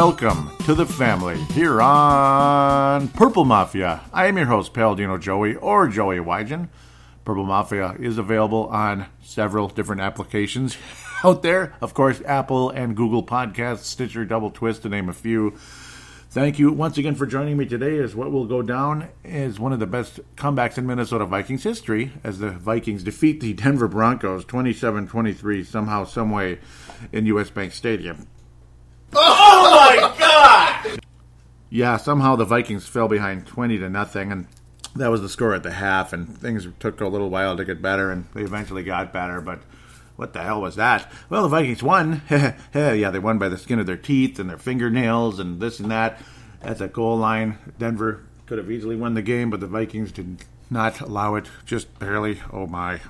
welcome to the family here on Purple Mafia. I am your host, Paladino Joey, or Joey Wygen. Purple Mafia is available on several different applications out there. Of course, Apple and Google Podcasts, Stitcher, Double Twist, to name a few. Thank you once again for joining me today. As what will go down as one of the best comebacks in Minnesota Vikings history, as the Vikings defeat the Denver Broncos 27-23 somehow, someway in U.S. Bank Stadium. Oh my god! Yeah, somehow the Vikings fell behind 20 to nothing, and that was the score at the half, and things took a little while to get better, and they eventually got better, but what the hell was that? Well, the Vikings won. yeah, they won by the skin of their teeth and their fingernails and this and that. At the goal line, Denver could have easily won the game, but the Vikings did not allow it, just barely. Oh my.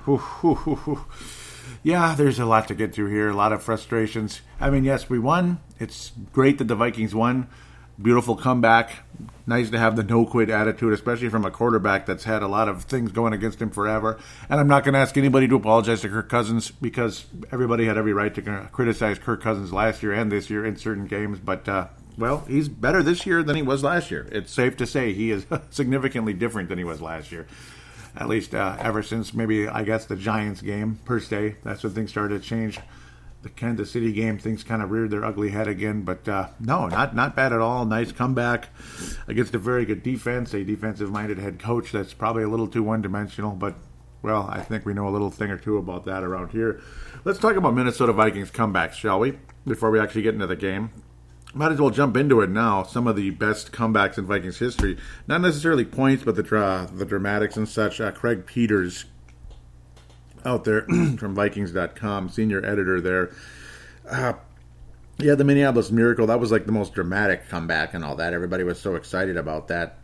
Yeah, there's a lot to get through here, a lot of frustrations. I mean, yes, we won. It's great that the Vikings won. Beautiful comeback. Nice to have the no quit attitude, especially from a quarterback that's had a lot of things going against him forever. And I'm not going to ask anybody to apologize to Kirk Cousins because everybody had every right to criticize Kirk Cousins last year and this year in certain games. But, uh, well, he's better this year than he was last year. It's safe to say he is significantly different than he was last year at least uh, ever since maybe I guess the Giants game per se. That's when things started to change. The Kansas City game, things kind of reared their ugly head again, but uh, no, not not bad at all. Nice comeback against a very good defense, a defensive-minded head coach that's probably a little too one-dimensional, but well, I think we know a little thing or two about that around here. Let's talk about Minnesota Vikings comebacks, shall we? Before we actually get into the game might as well jump into it now. Some of the best comebacks in Vikings history, not necessarily points, but the dra- the dramatics and such. Uh, Craig Peters, out there from Vikings.com, senior editor there. Uh, yeah, the Minneapolis Miracle. That was like the most dramatic comeback and all that. Everybody was so excited about that.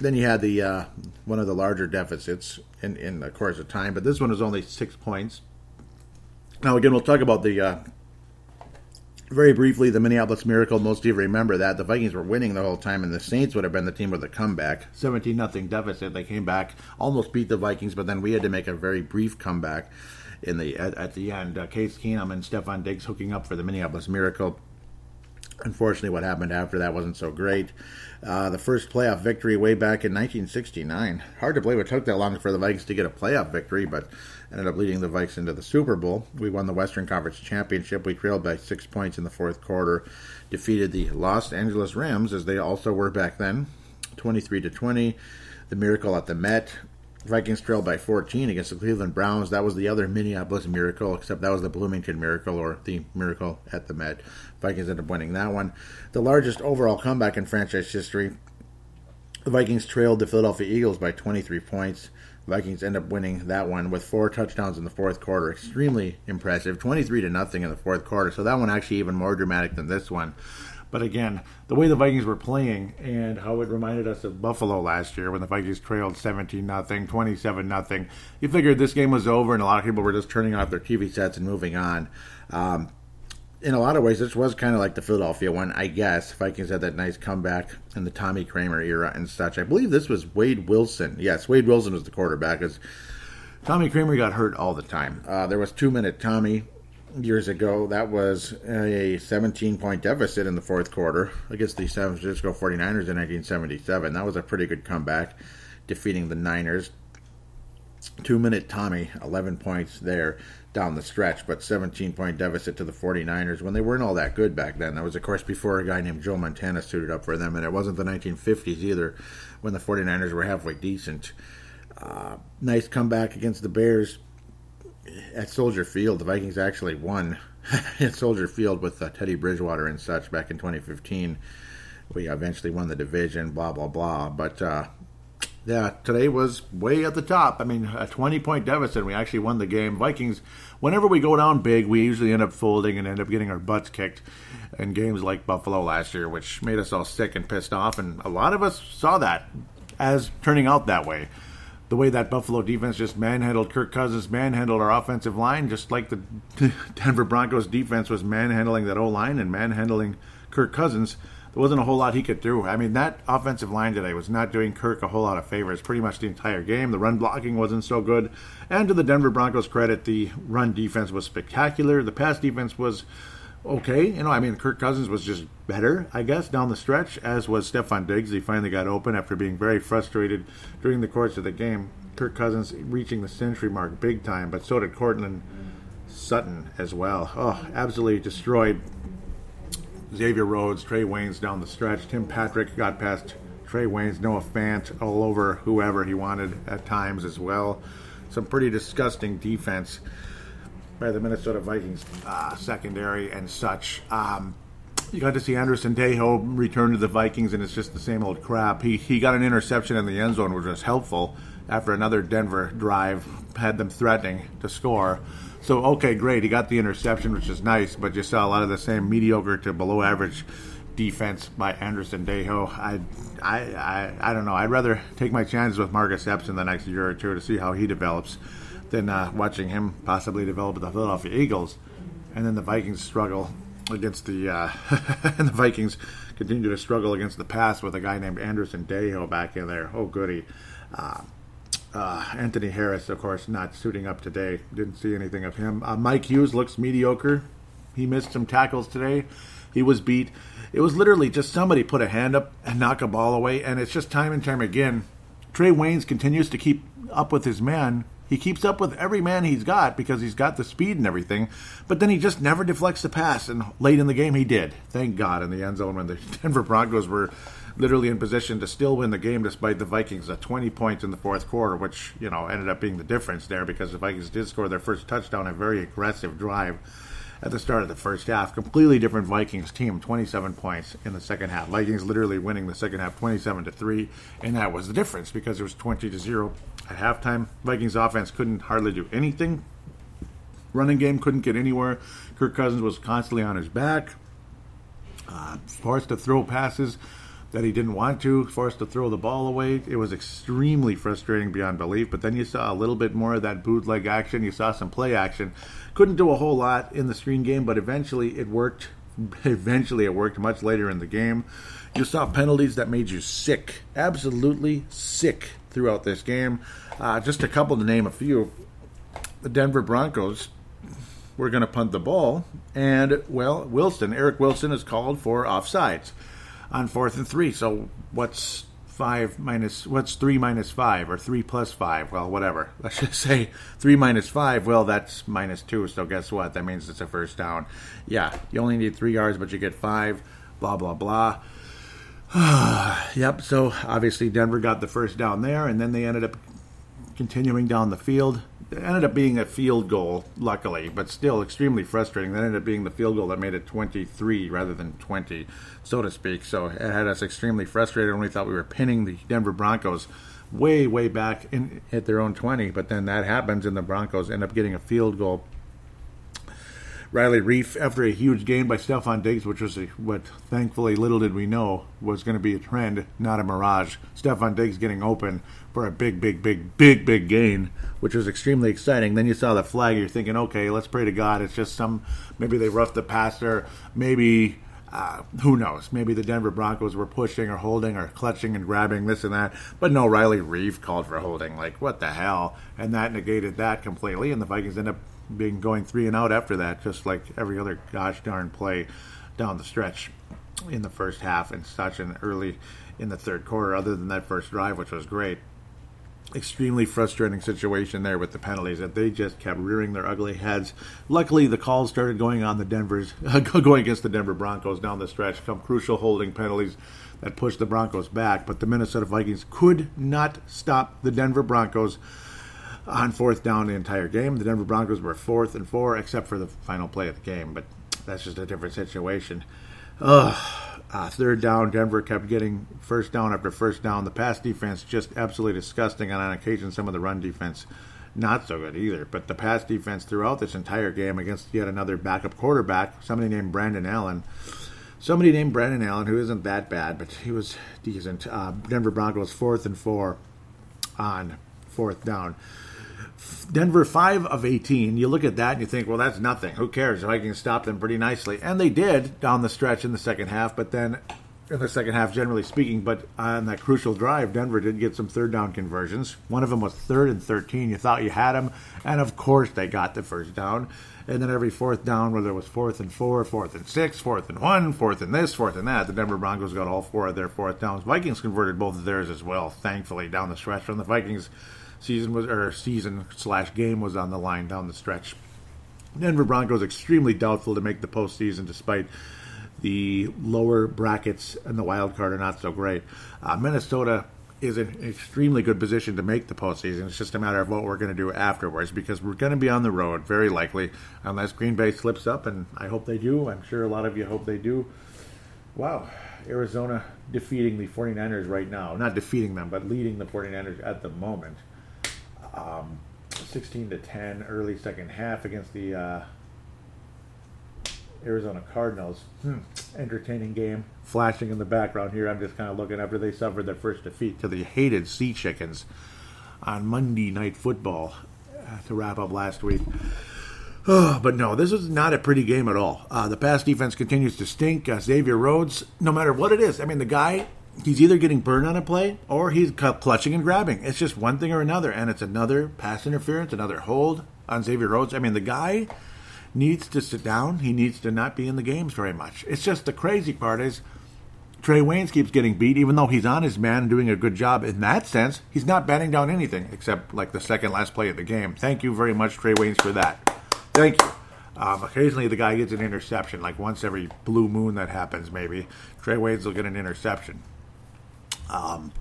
Then you had the uh, one of the larger deficits in in the course of time, but this one was only six points. Now again, we'll talk about the uh, very briefly, the Minneapolis Miracle. Most of you remember that the Vikings were winning the whole time, and the Saints would have been the team with a comeback, seventeen nothing deficit. They came back, almost beat the Vikings, but then we had to make a very brief comeback in the at, at the end. Uh, Case Keenum and Stefon Diggs hooking up for the Minneapolis Miracle. Unfortunately, what happened after that wasn't so great. Uh, the first playoff victory way back in 1969. Hard to believe it took that long for the Vikings to get a playoff victory, but ended up leading the Vikes into the Super Bowl. We won the Western Conference Championship. We trailed by six points in the fourth quarter, defeated the Los Angeles Rams, as they also were back then, 23 to 20. The miracle at the Met. Vikings trailed by 14 against the Cleveland Browns. That was the other Minneapolis miracle, except that was the Bloomington miracle or the miracle at the Met. Vikings ended up winning that one. The largest overall comeback in franchise history. The Vikings trailed the Philadelphia Eagles by 23 points. Vikings end up winning that one with four touchdowns in the fourth quarter. Extremely impressive. 23 to nothing in the fourth quarter. So that one actually even more dramatic than this one. But again, the way the Vikings were playing and how it reminded us of Buffalo last year when the Vikings trailed 17 nothing, 27 nothing. You figured this game was over and a lot of people were just turning off their TV sets and moving on. Um, in a lot of ways, this was kind of like the Philadelphia one, I guess. Vikings had that nice comeback in the Tommy Kramer era and such. I believe this was Wade Wilson. Yes, Wade Wilson was the quarterback. As Tommy Kramer got hurt all the time. Uh, there was two minute Tommy years ago. That was a 17 point deficit in the fourth quarter against the San Francisco 49ers in 1977. That was a pretty good comeback, defeating the Niners. Two minute Tommy, 11 points there down the stretch, but 17 point deficit to the 49ers when they weren't all that good back then. That was, of course, before a guy named Joe Montana suited up for them, and it wasn't the 1950s either when the 49ers were halfway decent. Uh, nice comeback against the Bears at Soldier Field. The Vikings actually won at Soldier Field with uh, Teddy Bridgewater and such back in 2015. We eventually won the division, blah, blah, blah. But uh, yeah, today was way at the top. I mean, a 20 point deficit. We actually won the game. Vikings, whenever we go down big, we usually end up folding and end up getting our butts kicked in games like Buffalo last year, which made us all sick and pissed off. And a lot of us saw that as turning out that way. The way that Buffalo defense just manhandled Kirk Cousins, manhandled our offensive line, just like the Denver Broncos defense was manhandling that O line and manhandling Kirk Cousins there wasn't a whole lot he could do. I mean, that offensive line today was not doing Kirk a whole lot of favors pretty much the entire game. The run blocking wasn't so good. And to the Denver Broncos' credit, the run defense was spectacular. The pass defense was okay. You know, I mean, Kirk Cousins was just better, I guess, down the stretch, as was Stefon Diggs. He finally got open after being very frustrated during the course of the game. Kirk Cousins reaching the century mark big time, but so did Courtland Sutton as well. Oh, absolutely destroyed Xavier Rhodes, Trae Waynes down the stretch. Tim Patrick got past Trae Waynes, Noah Fant all over whoever he wanted at times as well. Some pretty disgusting defense by the Minnesota Vikings uh, secondary and such. Um, you got to see Andrew Sendejo return to the Vikings, and it's just the same old crap. He he got an interception in the end zone, which was helpful after another Denver drive had them threatening to score. So okay, great, he got the interception, which is nice, but you saw a lot of the same mediocre to below average defense by Andrew Sendejo. I, I, I, I don't know. I'd rather take my chances with Marcus Epps in the next year or two to see how he develops than uh, watching him possibly develop with the Philadelphia Eagles, and then the Vikings struggle against the uh, and the Vikings continue to struggle against the pass with a guy named Andrew Sendejo back in there. Oh goody. Uh, uh, Anthony Harris, of course, not suiting up today. Didn't see anything of him. Uh, Mike Hughes looks mediocre. He missed some tackles today. He was beat. It was literally just somebody put a hand up and knock a ball away, and it's just time and time again. Trae Waynes continues to keep up with his man. He keeps up with every man he's got because he's got the speed and everything, but then he just never deflects the pass. And late in the game, he did. Thank God in the end zone when the Denver Broncos were literally in position to still win the game despite the Vikings at 20 points in the fourth quarter, which you know ended up being the difference there because the Vikings did score their first touchdown, a very aggressive drive at the start of the first half. Completely different Vikings team, 27 points in the second half. Vikings literally winning the second half 27 to 3, and that was the difference because it was 20 to 0 at halftime. Vikings offense couldn't hardly do anything. Running game couldn't get anywhere. Kirk Cousins was constantly on his back, uh, forced to throw passes that he didn't want to, forced to throw the ball away. It was extremely frustrating beyond belief. But then you saw a little bit more of that bootleg action. You saw some play action. Couldn't do a whole lot in the screen game, but eventually it worked. Eventually it worked much later in the game. You saw penalties that made you sick, absolutely sick throughout this game. Uh, just a couple to name a few. The Denver Broncos were going to punt the ball, and, well, Wilson, Eric Wilson, is called for offsides on fourth and three. So what's five minus what's three minus five or three plus five? Well, whatever. Let's just say three minus five. Well, that's minus two. So guess what? That means it's a first down. Yeah, you only need three yards, but you get five. Blah blah blah. yep. So obviously Denver got the first down there, and then they ended up continuing down the field. Ended up being a field goal, luckily, but still extremely frustrating. That ended up being the field goal that made it 23 rather than 20, so to speak. So it had us extremely frustrated, and we thought we were pinning the Denver Broncos way, way back in at their own 20. But then that happens, and the Broncos end up getting a field goal Riley Reiff after a huge game by Stefon Diggs, which was a, what thankfully little did we know was going to be a trend, not a mirage. Stefon Diggs getting open for a big, big, big, big, big gain, which was extremely exciting. Then you saw the flag, you're thinking, okay, let's pray to God. It's just some, maybe they roughed the passer, maybe. Uh, who knows? Maybe the Denver Broncos were pushing or holding or clutching and grabbing this and that. But no, Riley Reiff called for holding. Like, what the hell? And that negated that completely. And the Vikings end up being going three and out after that, just like every other gosh darn play down the stretch in the first half and such, and early in the third quarter. Other than that first drive, which was great, extremely frustrating situation there with the penalties that they just kept rearing their ugly heads. Luckily, the calls started going on the Denver's going against the Denver Broncos down the stretch. Some crucial holding penalties that pushed the Broncos back, but the Minnesota Vikings could not stop the Denver Broncos on fourth down the entire game. The Denver Broncos were fourth and four, except for the final play of the game, but that's just a different situation. Ugh. Uh, third down, Denver kept getting first down after first down. The pass defense just absolutely disgusting, and on occasion, some of the run defense not so good either. But the pass defense throughout this entire game against yet another backup quarterback, somebody named Brandon Allen. Somebody named Brandon Allen, who isn't that bad, but he was decent. Uh, Denver Broncos fourth and four on fourth down. Denver five of eighteen. You look at that and you think, well, that's nothing. Who cares? The Vikings stopped them pretty nicely, and they did down the stretch in the second half. But then in the second half, generally speaking. But on that crucial drive, Denver did get some third down conversions. One of them was third and 13. You thought you had them. And of course, they got the first down. And then every fourth down, whether it was fourth and four, fourth and six, fourth and one, fourth and this, fourth and that, the Denver Broncos got all four of their fourth downs. Vikings converted both of theirs as well, thankfully, down the stretch. From the Vikings season was or season slash game was on the line down the stretch. Denver Broncos extremely doubtful to make the postseason despite the lower brackets and the wild card are not so great. Uh, Minnesota is in an extremely good position to make the postseason. It's just a matter of what we're going to do afterwards because we're going to be on the road very likely unless Green Bay slips up, and I hope they do. I'm sure a lot of you hope they do. Wow, Arizona defeating the 49ers right now. Not defeating them, but leading the 49ers at the moment. Um, 16 to 10 early second half against the uh, Arizona Cardinals. Hmm. Entertaining game. Flashing in the background here. I'm just kind of looking after they suffered their first defeat to the hated Sea Chickens on Monday Night Football uh, to wrap up last week. Oh, but no, this is not a pretty game at all. Uh, the pass defense continues to stink. Uh, Xavier Rhodes, no matter what it is, I mean, the guy, he's either getting burned on a play or he's clutching and grabbing. It's just one thing or another, and it's another pass interference, another hold on Xavier Rhodes. I mean, the guy needs to sit down. He needs to not be in the games very much. It's just the crazy part is Trae Waynes keeps getting beat, even though he's on his man and doing a good job. In that sense, he's not batting down anything except like the second last play of the game. Thank you very much, Trae Waynes, for that. Thank you. Um, occasionally, the guy gets an interception, like once every blue moon that happens, maybe. Trae Waynes will get an interception. Um,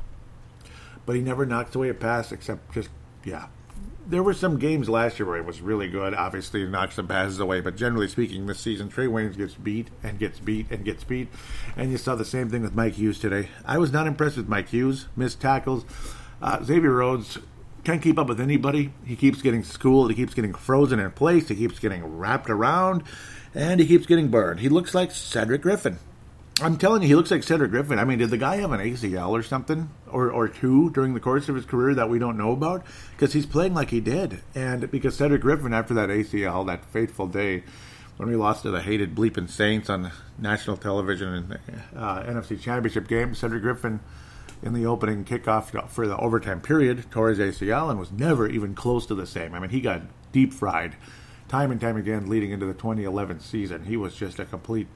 but he never knocks away a pass except just, yeah, there were some games last year where it was really good. Obviously, he knocked some passes away, but generally speaking, this season, Trae Waynes gets beat and gets beat and gets beat. And you saw the same thing with Mike Hughes today. I was not impressed with Mike Hughes. Missed tackles. Uh, Xavier Rhodes can't keep up with anybody. He keeps getting schooled. He keeps getting frozen in place. He keeps getting wrapped around, and he keeps getting burned. He looks like Cedric Griffin. I'm telling you, he looks like Cedric Griffin. I mean, did the guy have an ACL or something, or or two during the course of his career that we don't know about? Because he's playing like he did, and because Cedric Griffin, after that ACL, that fateful day when we lost to the hated bleeping Saints on national television in the uh, NFC Championship game, Cedric Griffin in the opening kickoff for the overtime period tore his ACL and was never even close to the same. I mean, he got deep fried time and time again leading into the 2011 season. He was just a complete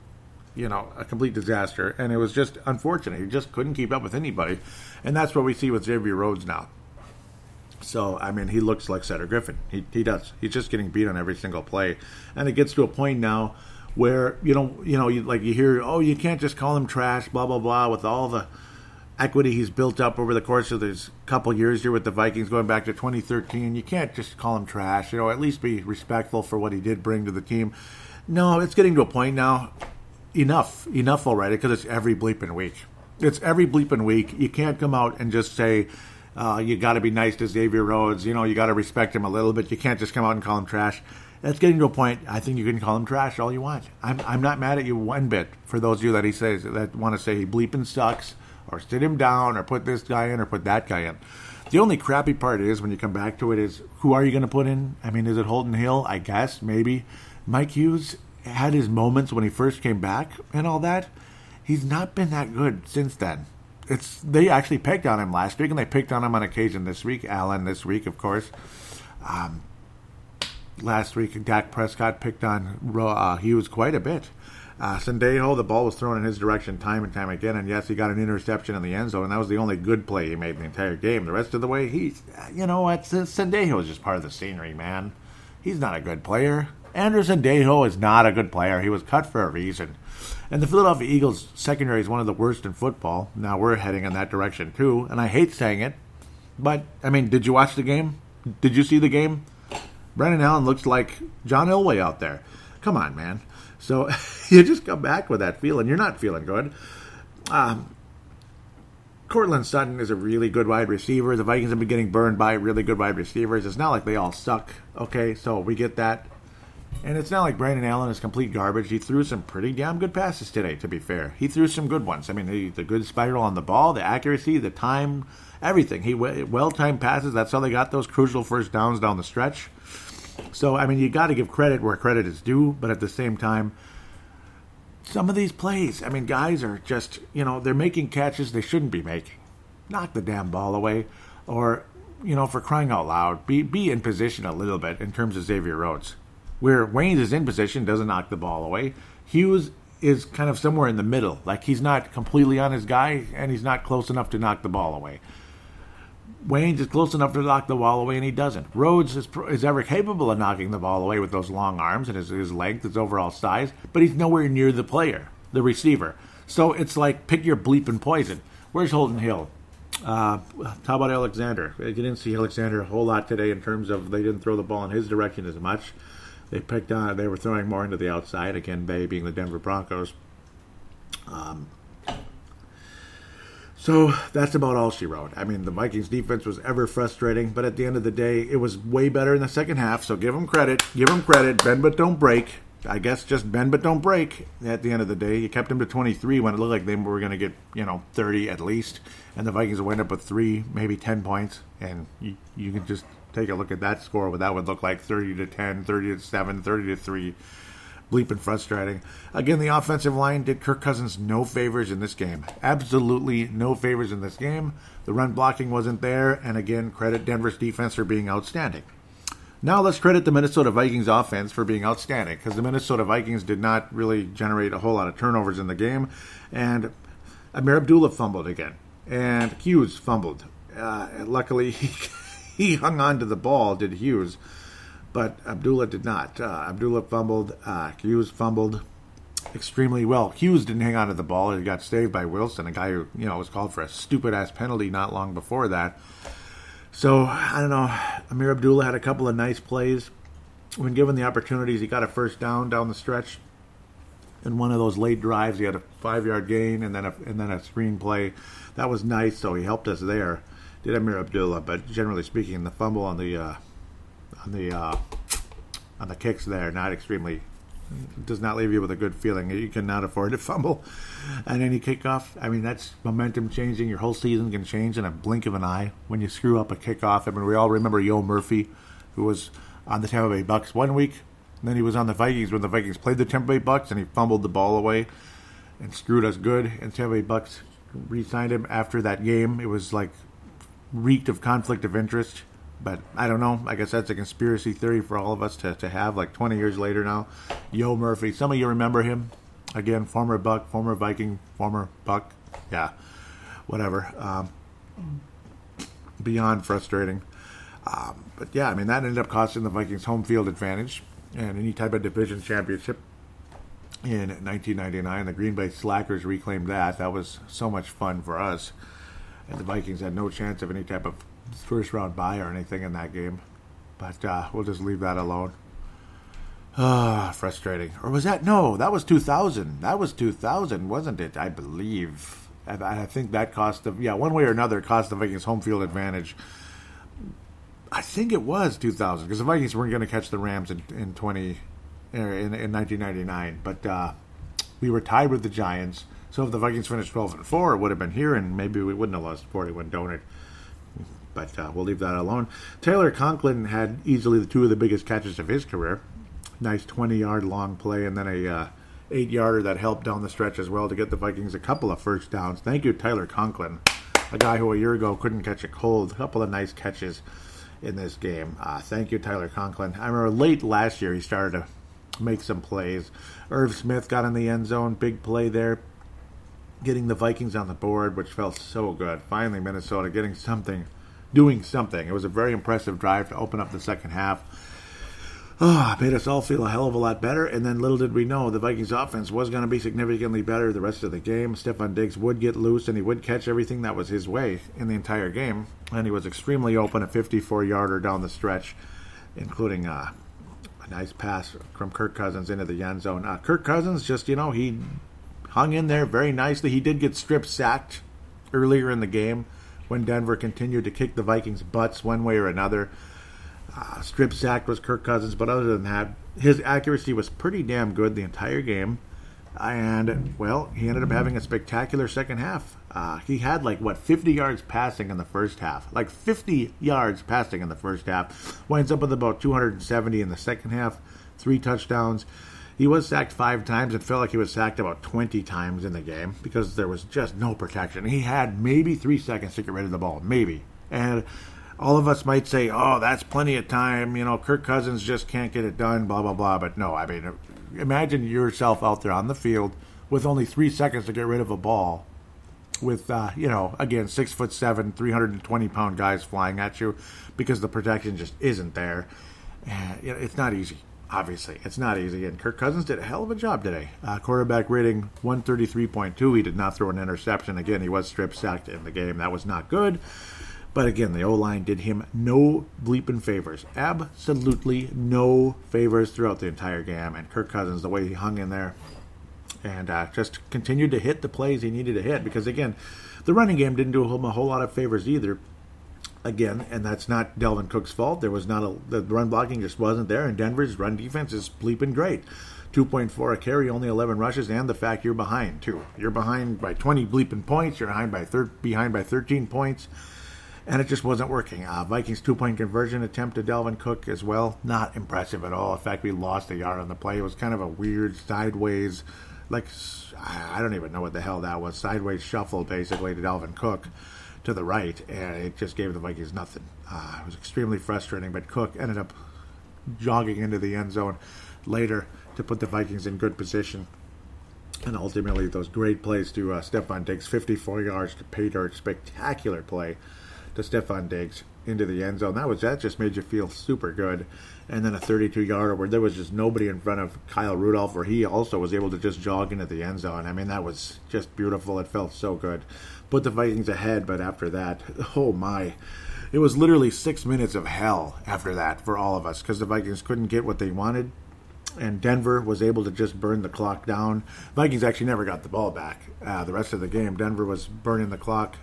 you know, a complete disaster. And it was just unfortunate. He just couldn't keep up with anybody. And that's what we see with Xavier Rhodes now. So, I mean, he looks like Cedric Griffin. He, he does. He's just getting beat on every single play. And it gets to a point now where, you know, you know, you, like you hear, oh, you can't just call him trash, blah, blah, blah, with all the equity he's built up over the course of this couple years here with the Vikings going back to 2013. You can't just call him trash. You know, at least be respectful for what he did bring to the team. No, it's getting to a point now enough, enough already, because it's every bleeping week. It's every bleeping week. You can't come out and just say, uh, you got to be nice to Xavier Rhodes. You know, you got to respect him a little bit. You can't just come out and call him trash. It's getting to a point. I think you can call him trash all you want. I'm, I'm not mad at you one bit. For those of you that he says that want to say he bleeping sucks, or sit him down, or put this guy in, or put that guy in. The only crappy part is when you come back to it is who are you going to put in? I mean, is it Holton Hill? I guess maybe. Mike Hughes had his moments when he first came back and all that. He's not been that good since then. It's they actually picked on him last week, and they picked on him on occasion this week. Allen this week, of course. Um, last week, Dak Prescott picked on uh, Hughes quite a bit. Uh, Sendejo, the ball was thrown in his direction time and time again, and yes, he got an interception in the end zone, and that was the only good play he made in the entire game. The rest of the way, he's, you know what, Sendejo is just part of the scenery, man. He's not a good player. Andrew Sendejo is not a good player. He was cut for a reason. And the Philadelphia Eagles secondary is one of the worst in football. Now we're heading in that direction too, and I hate saying it, but I mean, did you watch the game? Did you see the game? Brandon Allen looks like John Elway out there. Come on, man. So you just come back with that feeling. You're not feeling good. Um, Courtland Sutton is a really good wide receiver. The Vikings have been getting burned by really good wide receivers. It's not like they all suck. Okay, so we get that. And it's not like Brandon Allen is complete garbage. He threw some pretty damn good passes today, to be fair. He threw some good ones. I mean, the, the good spiral on the ball, the accuracy, the time, everything. He well timed passes. That's how they got those crucial first downs down the stretch. So, I mean, you got to give credit where credit is due, but at the same time, some of these plays, I mean, guys are just, you know, they're making catches they shouldn't be making. Knock the damn ball away. Or, you know, for crying out loud, be, be in position a little bit in terms of Xavier Rhodes. Where Waynes is in position, doesn't knock the ball away. Hughes is kind of somewhere in the middle. Like he's not completely on his guy, and he's not close enough to knock the ball away. Wayne's is close enough to knock the ball away, and he doesn't. Rhodes is, is ever capable of knocking the ball away with those long arms and his, his length, his overall size, but he's nowhere near the player, the receiver. So it's like pick your bleeping poison. Where's Holton Hill? Uh, how about Alexander? You didn't see Alexander a whole lot today in terms of they didn't throw the ball in his direction as much. They picked on. They were throwing more into the outside. Again, Bay being the Denver Broncos. Um, so that's about all she wrote. I mean, the Vikings defense was ever frustrating, but at the end of the day, it was way better in the second half. So give them credit. Give them credit. Bend but don't break. I guess just bend but don't break. At the end of the day, you kept them to 23 when it looked like they were going to get you know 30 at least, and the Vikings would end up with three, maybe 10 points, and you, you can just take a look at that score. What that would look like: 30 to 10, 30 to 7, 30 to 3 bleeping frustrating. Again, the offensive line did Kirk Cousins no favors in this game. Absolutely no favors in this game. The run blocking wasn't there, and again, credit Denver's defense for being outstanding. Now let's credit the Minnesota Vikings offense for being outstanding because the Minnesota Vikings did not really generate a whole lot of turnovers in the game, and Ameer Abdullah fumbled again, and Hughes fumbled. Uh, luckily, he, he hung on to the ball, did Hughes but Abdullah did not. Uh, Abdullah fumbled. Uh, Hughes fumbled extremely well. Hughes didn't hang on to the ball. He got saved by Wilson, a guy who you know was called for a stupid ass penalty not long before that. So I don't know. Ameer Abdullah had a couple of nice plays. When given the opportunities, he got a first down down the stretch. In one of those late drives, he had a five-yard gain and then a and then a screen play. That was nice. So he helped us there. Did Ameer Abdullah, but generally speaking, the fumble on the uh, on the uh, on the kicks there. Not extremely does not leave you with a good feeling. You cannot afford to fumble and any kickoff. I mean, that's momentum changing. Your whole season can change in a blink of an eye when you screw up a kickoff. I mean, we all remember Yo Murphy, who was on the Tampa Bay Bucks one week, and then he was on the Vikings when the Vikings played the Tampa Bay Bucks, and he fumbled the ball away and screwed us good. And Tampa Bay Bucks re-signed him after that game. It was like reeked of conflict of interest. But I don't know. I guess that's a conspiracy theory for all of us to, to have like 20 years later now. Yo Murphy. Some of you remember him. Again, former Buck, former Viking, former Buck. Yeah, whatever. Um, beyond frustrating. Um, but yeah, I mean, that ended up costing the Vikings home field advantage and any type of division championship in 1999. The Green Bay Slackers reclaimed that. That was so much fun for us. And the Vikings had no chance of any type of first round bye or anything in that game. But uh, we'll just leave that alone. Ah, frustrating. Or was that no? That was 2000. That was 2000, wasn't it? I believe. I, I think that cost the yeah one way or another cost the Vikings home field advantage. I think it was 2000 because the Vikings weren't going to catch the Rams in, in 20 er, in, in 1999, but uh, we were tied with the Giants. So if the Vikings finished 12 and four, it would have been here, and maybe we wouldn't have lost 41 donut but uh, we'll leave that alone. Tyler Conklin had easily the two of the biggest catches of his career. Nice 20 yard long play, and then a uh, eight yarder that helped down the stretch as well to get the Vikings a couple of first downs. Thank you, Tyler Conklin, a guy who a year ago couldn't catch a cold. A couple of nice catches in this game. Uh, thank you, Tyler Conklin. I remember late last year he started to make some plays. Irv Smith got in the end zone, big play there, getting the Vikings on the board, which felt so good. Finally, Minnesota getting something doing something. It was a very impressive drive to open up the second half. Oh, made us all feel a hell of a lot better. And then little did we know the Vikings offense was going to be significantly better the rest of the game. Stefon Diggs would get loose and he would catch everything that was his way in the entire game. And he was extremely open, a 54 yarder down the stretch, including uh, a nice pass from Kirk Cousins into the end zone. Uh, Kirk Cousins just, you know, he hung in there very nicely. He did get strip sacked earlier in the game when Denver continued to kick the Vikings' butts one way or another. Uh, strip sacked was Kirk Cousins, but other than that, his accuracy was pretty damn good the entire game. And, well, he ended up having a spectacular second half. Uh, he had, like, what, 50 yards passing in the first half. Like, 50 yards passing in the first half. Winds up with about 270 in the second half. Three touchdowns. He was sacked five times. It felt like he was sacked about 20 times in the game because there was just no protection. He had maybe three seconds to get rid of the ball, maybe. And all of us might say, oh, that's plenty of time. You know, Kirk Cousins just can't get it done, blah, blah, blah. But no, I mean, imagine yourself out there on the field with only three seconds to get rid of a ball with uh, you know again six foot seven, three hundred and twenty pound guys flying at you because the protection just isn't there. Uh, it's not easy. Obviously, it's not easy. And Kirk Cousins did a hell of a job today. Uh, quarterback rating 133.2. He did not throw an interception. Again, he was strip sacked in the game. That was not good. But again, the O line did him no bleeping favors. Absolutely no favors throughout the entire game. And Kirk Cousins, the way he hung in there, and uh, just continued to hit the plays he needed to hit. Because again, the running game didn't do him a whole lot of favors either. Again, and that's not Dalvin Cook's fault. There was not a the run blocking just wasn't there, and Denver's run defense is bleeping great. 2.4 a carry, only 11 rushes, and the fact you're behind too. You're behind by 20 bleeping points. You're behind by thir- behind by 13 points, and it just wasn't working. Uh, Vikings two point conversion attempt to Dalvin Cook as well, not impressive at all. In fact, we lost a yard on the play. It was kind of a weird sideways like I don't even know what the hell that was. Sideways shuffle basically to Dalvin Cook to the right, and it just gave the Vikings nothing. Uh, it was extremely frustrating, but Cook ended up jogging into the end zone later to put the Vikings in good position. And ultimately, those great plays to uh, Stefon Diggs, 54 yards to pay dirt, spectacular play to Stefon Diggs into the end zone. That was that just made you feel super good and then a 32 yarder where there was just nobody in front of Kyle Rudolph, where he also was able to just jog into the end zone. I mean, that was just beautiful. It felt so good. Put the Vikings ahead, but after that, oh my. It was literally six minutes of hell after that for all of us because the Vikings couldn't get what they wanted and Denver was able to just burn the clock down. Vikings actually never got the ball back uh, the rest of the game. Denver was burning the clock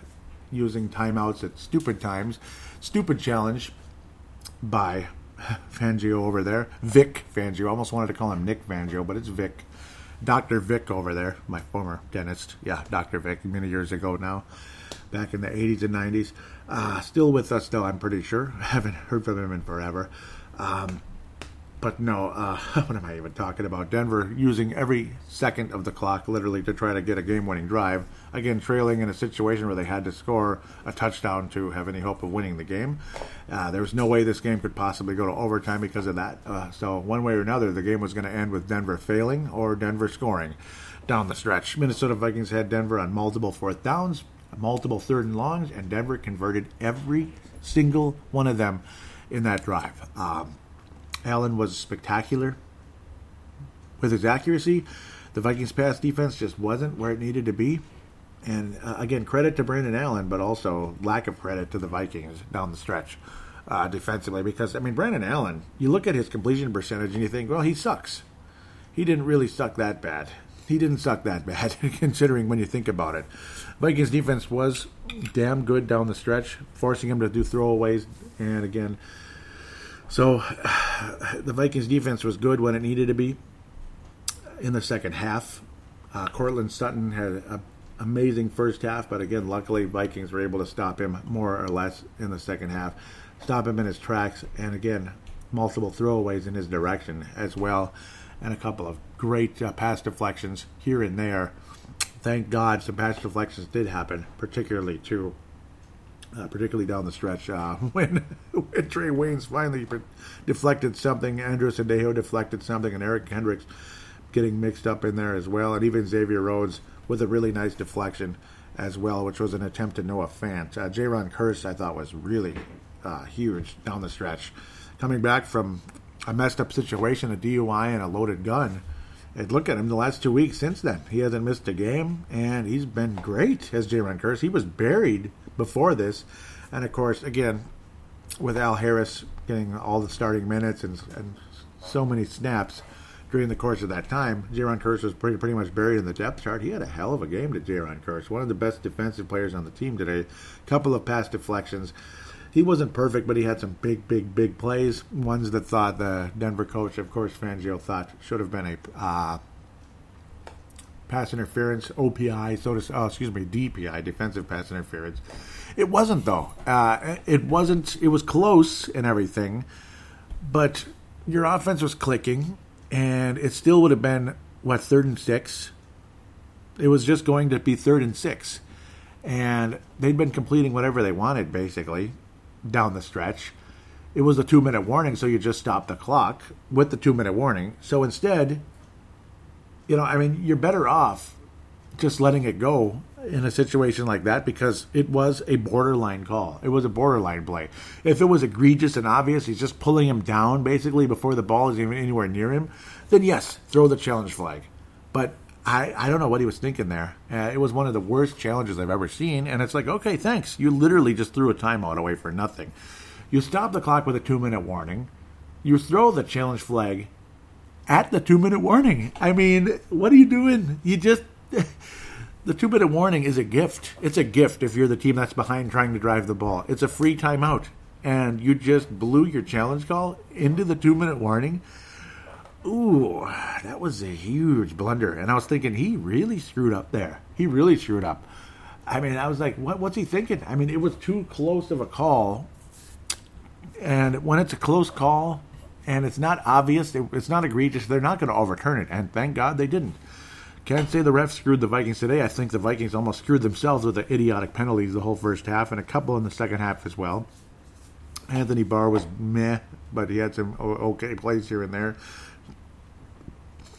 using timeouts at stupid times. Stupid challenge by Fangio over there. Vic Fangio. I almost wanted to call him Nick Fangio, but it's Vic. Dr. Vic over there, my former dentist. Yeah, Dr. Vic, many years ago now, back in the 80s and 90s. Uh, still with us, though, I'm pretty sure. I haven't heard from him in forever. Um, but no, uh, what am I even talking about? Denver using every second of the clock literally to try to get a game winning drive. Again, trailing in a situation where they had to score a touchdown to have any hope of winning the game. Uh, there was no way this game could possibly go to overtime because of that. Uh, so, one way or another, the game was going to end with Denver failing or Denver scoring down the stretch. Minnesota Vikings had Denver on multiple fourth downs, multiple third and longs, and Denver converted every single one of them in that drive. Um, Allen was spectacular with his accuracy. The Vikings' pass defense just wasn't where it needed to be. And uh, again, credit to Brandon Allen, but also lack of credit to the Vikings down the stretch uh, defensively. Because, I mean, Brandon Allen, you look at his completion percentage and you think, well, he sucks. He didn't really suck that bad. He didn't suck that bad, considering when you think about it. Vikings defense was damn good down the stretch, forcing him to do throwaways. And again, so the Vikings defense was good when it needed to be in the second half. Uh, Courtland Sutton had an amazing first half, but again, luckily Vikings were able to stop him more or less in the second half, stop him in his tracks, and again, multiple throwaways in his direction as well, and a couple of great uh, pass deflections here and there. Thank God some pass deflections did happen, particularly to uh, particularly down the stretch uh, when, when Trae Waynes finally deflected something, Andrew Sendejo deflected something, and Eric Kendricks getting mixed up in there as well, and even Xavier Rhodes with a really nice deflection as well, which was an attempt to Noah Fant. Uh, Jayron Kearse, I thought, was really uh, huge down the stretch. Coming back from a messed up situation, a DUI and a loaded gun. And look at him the last two weeks since then. He hasn't missed a game, and he's been great as Jayron Kearse. He was buried before this. And of course, again, with Al Harris getting all the starting minutes and, and so many snaps during the course of that time, Jayron Kearse was pretty, pretty much buried in the depth chart. He had a hell of a game to Jayron Kearse, one of the best defensive players on the team today. A Couple of pass deflections. He wasn't perfect, but he had some big, big, big plays. Ones that thought the Denver coach, of course, Fangio thought should have been a uh, pass interference, OPI, so to oh, excuse me, DPI, defensive pass interference. It wasn't though. Uh, it wasn't. It was close and everything, but your offense was clicking, and it still would have been what third and six. It was just going to be third and six, and they'd been completing whatever they wanted basically down the stretch. It was a two minute warning, so you just stop the clock with the two minute warning. So instead, you know, I mean, you're better off just letting it go in a situation like that because it was a borderline call. It was a borderline play. If it was egregious and obvious, he's just pulling him down basically before the ball is even anywhere near him, then yes, throw the challenge flag. But I, I don't know what he was thinking there. Uh, it was one of the worst challenges I've ever seen. And it's like, okay, thanks. You literally just threw a timeout away for nothing. You stop the clock with a two minute warning. You throw the challenge flag at the two minute warning. I mean, what are you doing? You just. the two minute warning is a gift. It's a gift if you're the team that's behind trying to drive the ball. It's a free timeout. And you just blew your challenge call into the two minute warning. Ooh, that was a huge blunder. And I was thinking, he really screwed up there. He really screwed up. I mean, I was like, what, what's he thinking? I mean, it was too close of a call. And when it's a close call and it's not obvious, it's not egregious, they're not going to overturn it. And thank God they didn't. Can't say the refs screwed the Vikings today. I think the Vikings almost screwed themselves with the idiotic penalties the whole first half and a couple in the second half as well. Anthony Barr was meh, but he had some okay plays here and there.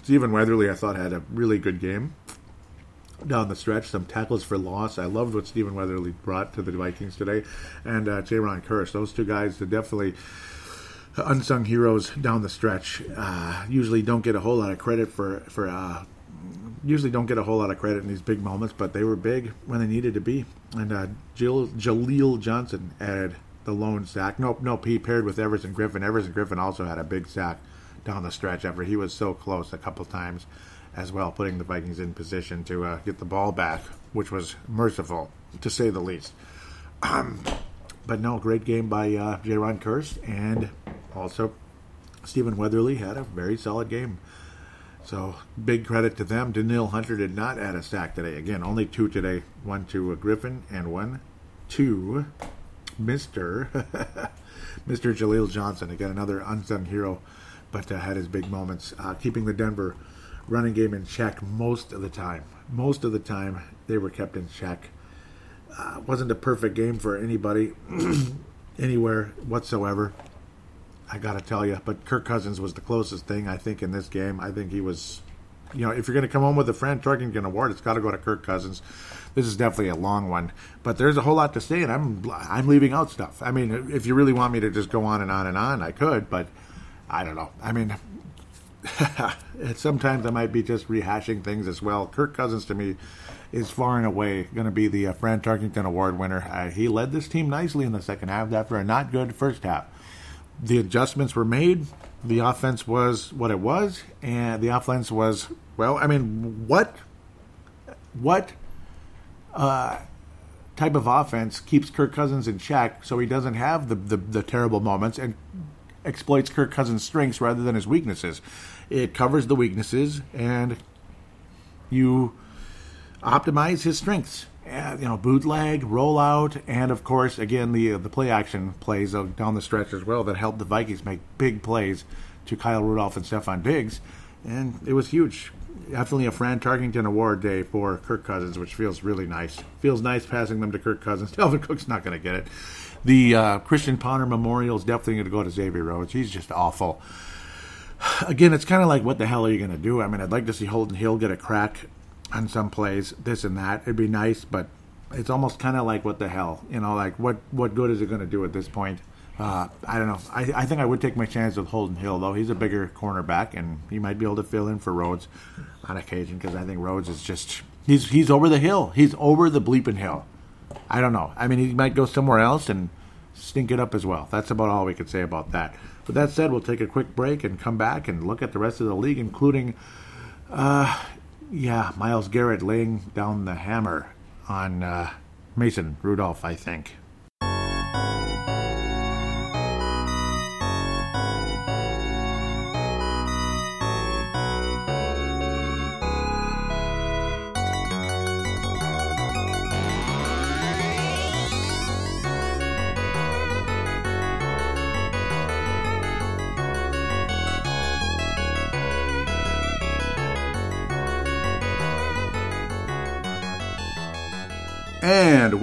Stephen Weatherly, I thought, had a really good game down the stretch. Some tackles for loss. I loved what Stephen Weatherly brought to the Vikings today, and uh, Jayron Kearse. Those two guys definitely unsung heroes down the stretch. Uh, usually don't get a whole lot of credit for for. Uh, usually don't get a whole lot of credit in these big moments, but they were big when they needed to be. And uh, Jill, Jaleel Johnson added the lone sack. Nope, nope. He paired with Everson Griffen. Everson Griffen also had a big sack down the stretch after he was so close a couple times as well, putting the Vikings in position to uh, get the ball back, which was merciful to say the least. Um, but no, great game by uh, Jayron Kearse, and also Stephen Weatherly had a very solid game. So big credit to them. Danielle Hunter did not add a sack today. Again, only two today. One to Griffen and one to Mister Mister Jaleel Johnson. Again, another unsung hero but uh, had his big moments, uh, keeping the Denver running game in check most of the time. Most of the time, they were kept in check. Uh, wasn't a perfect game for anybody, anywhere whatsoever. I got to tell you, but Kirk Cousins was the closest thing I think in this game. I think he was, you know, if you're going to come home with a Fran Tarkenton award, it's got to go to Kirk Cousins. This is definitely a long one, but there's a whole lot to say, and I'm I'm leaving out stuff. I mean, if you really want me to just go on and on and on, I could, but I don't know. I mean, sometimes I might be just rehashing things as well. Kirk Cousins to me is far and away going to be the uh, Fran Tarkenton Award winner. Uh, he led this team nicely in the second half after a not good first half. The adjustments were made. The offense was what it was, and the offense was well. I mean, what what uh, type of offense keeps Kirk Cousins in check so he doesn't have the, the, the terrible moments and exploits Kirk Cousins' strengths rather than his weaknesses. It covers the weaknesses and you optimize his strengths. You know, bootleg, rollout, and of course, again, the uh, the play action plays down the stretch as well that helped the Vikings make big plays to Kyle Rudolph and Stefon Diggs, and it was huge. Definitely a Fran Tarkenton Award day for Kirk Cousins, which feels really nice. Feels nice passing them to Kirk Cousins. Dalvin Cook's not going to get it. The uh, Christian Ponder Memorial is definitely going to go to Xavier Rhodes. He's just awful. Again, it's kind of like, what the hell are you going to do? I mean, I'd like to see Holton Hill get a crack on some plays, this and that. It'd be nice, but it's almost kind of like, what the hell? You know, like, what, what good is it going to do at this point? Uh, I don't know. I, I think I would take my chance with Holton Hill, though. He's a bigger cornerback, and he might be able to fill in for Rhodes on occasion because I think Rhodes is just he's he's over the hill. He's over the bleeping hill. I don't know. I mean, he might go somewhere else and stink it up as well. That's about all we could say about that. With that said, we'll take a quick break and come back and look at the rest of the league, including, uh, yeah, Myles Garrett laying down the hammer on uh, Mason Rudolph, I think.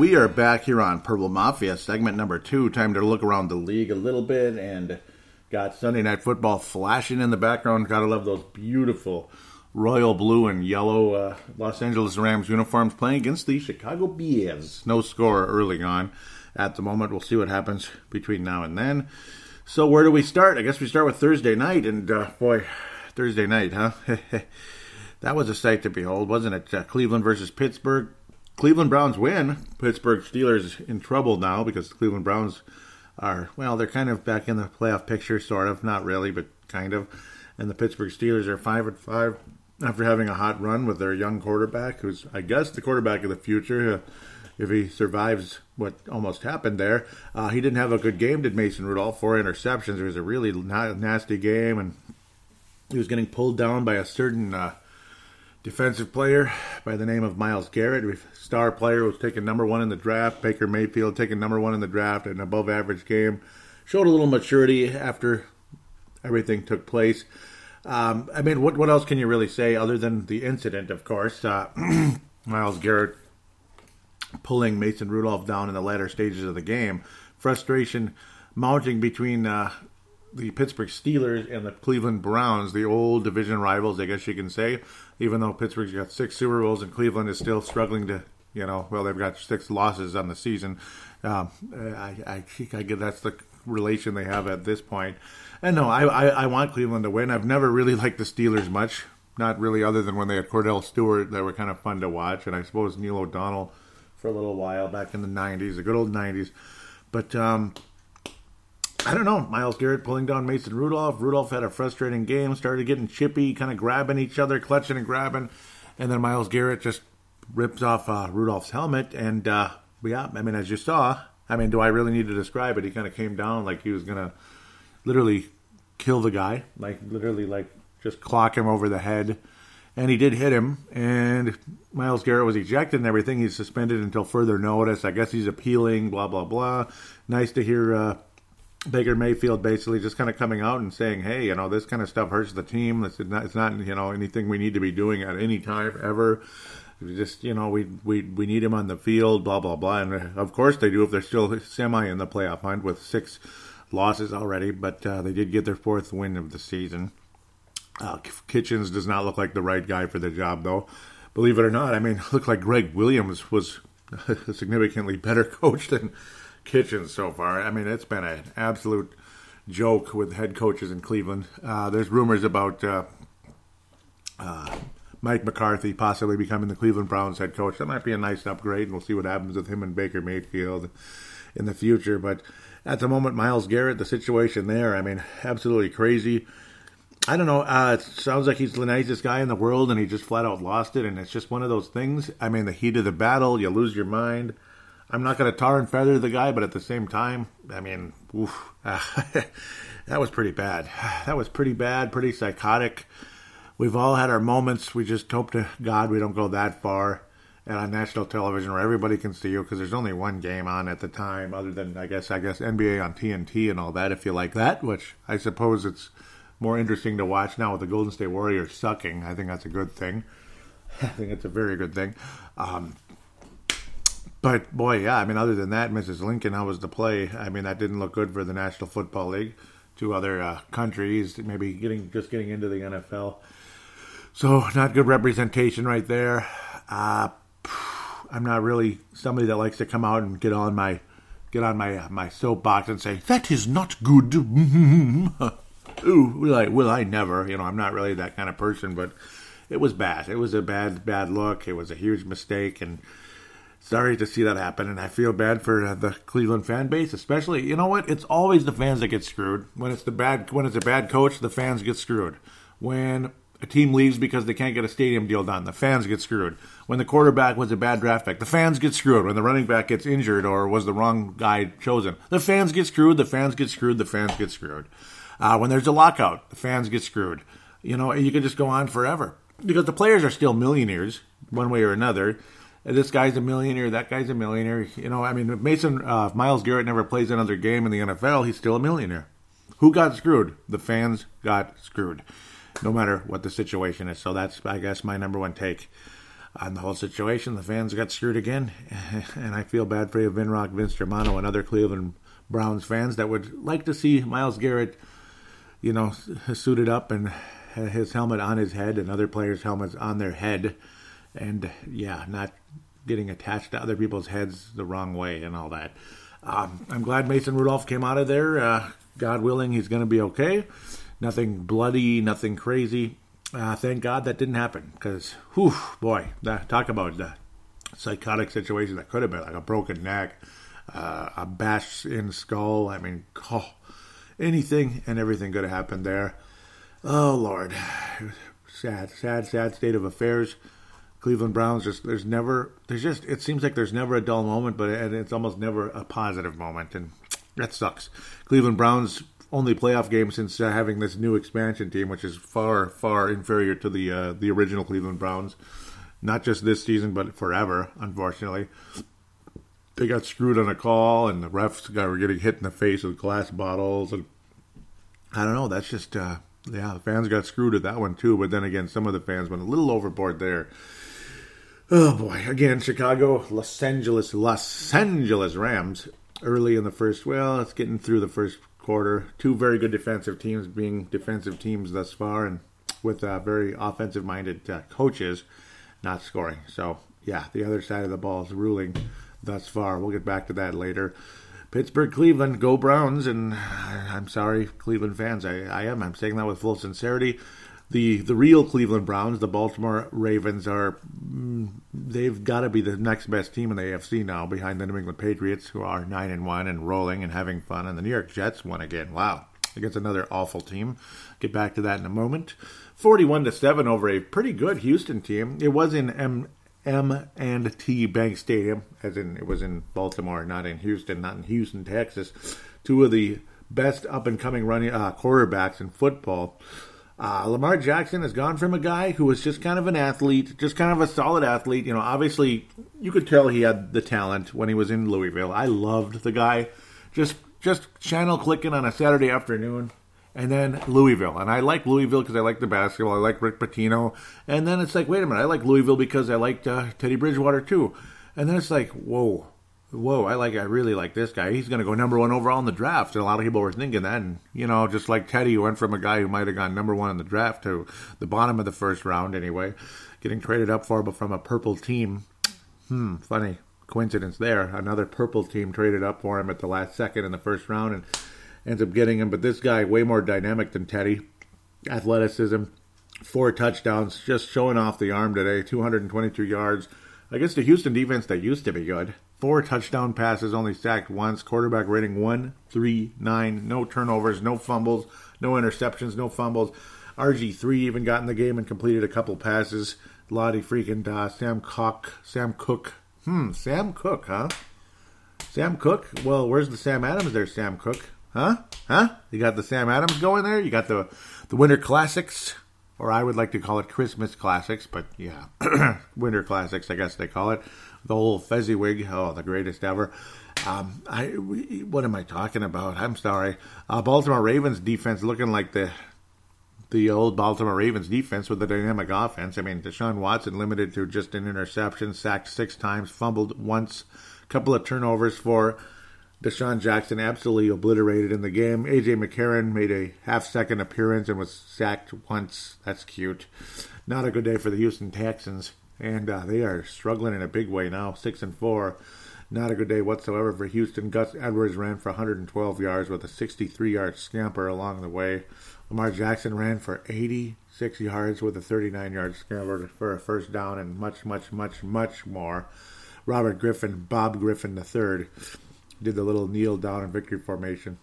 We are back here on Purple Mafia, segment number two. Time to look around the league a little bit and got Sunday Night Football flashing in the background. Gotta love those beautiful royal blue and yellow uh, Los Angeles Rams uniforms playing against the Chicago Bears. No score early on at the moment. We'll see what happens between now and then. So, where do we start? I guess we start with Thursday night. And uh, boy, Thursday night, huh? that was a sight to behold, wasn't it? Uh, Cleveland versus Pittsburgh. Cleveland Browns win. Pittsburgh Steelers in trouble now because the Cleveland Browns are, well, they're kind of back in the playoff picture, sort of. Not really, but kind of. And the Pittsburgh Steelers are 5 and 5 after having a hot run with their young quarterback, who's, I guess, the quarterback of the future. Uh, if he survives what almost happened there, uh, he didn't have a good game. Did Mason Rudolph four interceptions? It was a really na- nasty game, and he was getting pulled down by a certain uh, defensive player by the name of Myles Garrett, star player who was taken number one in the draft. Baker Mayfield taken number one in the draft, an above average game. Showed a little maturity after everything took place. Um, I mean, what what else can you really say other than the incident? Of course, uh, Myles Garrett pulling Mason Rudolph down in the latter stages of the game. Frustration mounting between uh, the Pittsburgh Steelers and the Cleveland Browns, the old division rivals, I guess you can say. Even though Pittsburgh's got six Super Bowls and Cleveland is still struggling to, you know, well, they've got six losses on the season. Um, I, I, I get that's the relation they have at this point. And no, I, I, I want Cleveland to win. I've never really liked the Steelers much, not really, other than when they had Kordell Stewart, that were kind of fun to watch, and I suppose Neil O'Donnell for a little while back in the '90s, the good old '90s. But um, I don't know. Myles Garrett pulling down Mason Rudolph. Rudolph had a frustrating game, started getting chippy, kind of grabbing each other, clutching and grabbing. And then Myles Garrett just rips off uh, Rudolph's helmet. And uh, yeah, I mean, as you saw, I mean, do I really need to describe it? He kind of came down like he was going to literally kill the guy, like literally, like just clock him over the head. And he did hit him. And Myles Garrett was ejected and everything. He's suspended until further notice. I guess he's appealing, blah, blah, blah. Nice to hear. Uh, Baker Mayfield basically just kind of coming out and saying, "Hey, you know, this kind of stuff hurts the team. It's not, it's not, you know, anything we need to be doing at any time ever. Just, you know, we we we need him on the field, blah blah blah." And uh, of course they do if they're still semi in the playoff hunt with six losses already, but uh, they did get their fourth win of the season. Uh, Kitchens does not look like the right guy for the job, though. Believe it or not, I mean, looked like Gregg Williams was a significantly better coach than Kitchens so far. I mean, it's been an absolute joke with head coaches in Cleveland. Uh, there's rumors about uh, uh, Mike McCarthy possibly becoming the Cleveland Browns head coach. That might be a nice upgrade, and we'll see what happens with him and Baker Mayfield in the future. But at the moment, Myles Garrett, the situation there, I mean, absolutely crazy. I don't know. Uh, it sounds like he's the nicest guy in the world, and he just flat out lost it. And it's just one of those things. I mean, the heat of the battle, you lose your mind. I'm not going to tar and feather the guy, but at the same time, I mean, oof, that was pretty bad. That was pretty bad, pretty psychotic. We've all had our moments. We just hope to God we don't go that far and on national television where everybody can see you because there's only one game on at the time, other than I guess I guess NBA on TNT and all that. If you like that, which I suppose it's more interesting to watch now with the Golden State Warriors sucking. I think that's a good thing. I think it's a very good thing. Um, but boy, yeah, I mean, other than that, Mrs. Lincoln, how was the play? I mean, that didn't look good for the National Football League. Two other uh, countries, maybe getting just getting into the NFL. So not good representation right there. Uh, I'm not really somebody that likes to come out and get on my get on my uh, my soapbox and say that is not good. Ooh, will I? Will I never? You know, I'm not really that kind of person, but it was bad. It was a bad bad look. It was a huge mistake, and sorry to see that happen, and I feel bad for uh, the Cleveland fan base, especially. You know what? It's always the fans that get screwed. When it's the bad, when it's a bad coach, the fans get screwed. When a team leaves because they can't get a stadium deal done, the fans get screwed. When the quarterback was a bad draft pick, the fans get screwed. When the running back gets injured or was the wrong guy chosen, the fans get screwed. The fans get screwed. The fans get screwed. Uh, when there's a lockout, the fans get screwed. You know, you can just go on forever because the players are still millionaires one way or another this guy's a millionaire, that guy's a millionaire. You know, I mean, Mason uh, Myles Garrett never plays another game in the NFL, he's still a millionaire. Who got screwed? The fans got screwed, no matter what the situation is. So that's, I guess, my number one take. on the whole situation. The fans got screwed again, and I feel bad for you, Vinrock, Vince Germano, and other Cleveland Browns fans that would like to see Myles Garrett, you know, suited up and his helmet on his head and other players' helmets on their head, and yeah, not getting attached to other people's heads the wrong way and all that. Um, I'm glad Mason Rudolph came out of there. Uh, God willing, he's going to be okay. Nothing bloody, nothing crazy. Uh, thank God that didn't happen because, whew, boy, that, talk about the psychotic situation that could have been like a broken neck, uh, a bash in skull. I mean, oh, anything and everything could have happened there. Oh Lord, sad, sad, sad state of affairs. Cleveland Browns just there's never there's just it seems like there's never a dull moment, but and it's almost never a positive moment, and that sucks. Cleveland Browns only playoff game since uh, having this new expansion team, which is far far inferior to the uh, the original Cleveland Browns, not just this season but forever. Unfortunately, they got screwed on a call, and the refs got were getting hit in the face with glass bottles, and I don't know. That's just uh, yeah, the fans got screwed at that one too. But then again, some of the fans went a little overboard there. Oh boy! Again, Chicago, Los Angeles, Los Angeles Rams early in the first. Well, it's getting through the first quarter. Two very good defensive teams, being defensive teams thus far, and with uh, very offensive-minded uh, coaches, not scoring. So yeah, the other side of the ball is ruling thus far. We'll get back to that later. Pittsburgh, Cleveland, go Browns, and I'm sorry, Cleveland fans. I, I am. I'm saying that with full sincerity the the real Cleveland Browns, the Baltimore Ravens, are mm, they've got to be the next best team in the AFC now, behind the New England Patriots, who are nine and one and rolling and having fun, and the New York Jets won again. Wow, against another awful team. Get back to that in a moment. Forty-one to seven over a pretty good Houston team. It was in M. M and T Bank Stadium, as in it was in Baltimore, not in Houston, not in Houston, Texas. Two of the best up and coming running uh, quarterbacks in football. Uh, Lamar Jackson has gone from a guy who was just kind of an athlete, just kind of a solid athlete. You know, obviously, you could tell he had the talent when he was in Louisville. I loved the guy. Just just channel clicking on a Saturday afternoon, and then Louisville. And I like Louisville because I like the basketball. I like Rick Pitino. And then it's like, wait a minute, I like Louisville because I liked uh, Teddy Bridgewater too. And then it's like, whoa, whoa, I like, I really like this guy. He's going to go number one overall in the draft. And a lot of people were thinking that. And, you know, just like Teddy went from a guy who might have gone number one in the draft to the bottom of the first round anyway, getting traded up for, but from a purple team. Hmm, funny coincidence there. Another purple team traded up for him at the last second in the first round and ends up getting him. But this guy, way more dynamic than Teddy. Athleticism, four touchdowns, just showing off the arm today, 222 yards. I guess the Houston defense that used to be good Four touchdown passes, only sacked once. Quarterback rating one, three, nine. No turnovers, no fumbles, no interceptions, no fumbles. RG3 even got in the game and completed a couple passes. Lottie freaking uh, Sam Koch. Sam Koch. Hmm, Sam Koch, huh? Sam Koch? Well, where's the Sam Adams there, Sam Koch? Huh? Huh? You got the Sam Adams going there? You got the the Winter Classics? Or I would like to call it Christmas Classics, but yeah. Winter Classics, I guess they call it the whole Fezziwig. Oh, the greatest ever. Um, I what am I talking about? I'm sorry. Uh, Baltimore Ravens defense looking like the the old Baltimore Ravens defense with the dynamic offense. I mean, Deshaun Watson limited to just an interception, sacked six times, fumbled once, couple of turnovers for DeSean Jackson, absolutely obliterated in the game. AJ McCarron made a half second appearance and was sacked once. That's cute. Not a good day for the Houston Texans and uh, they are struggling in a big way now, six and four. Not a good day whatsoever for Houston. Gus Edwards ran for 112 yards with a 63-yard scamper along the way. Lamar Jackson ran for 86 yards with a 39-yard scamper for a first down, and much, much, much, much more. Robert Griffin, Bob Griffin III, did the little kneel down in victory formation.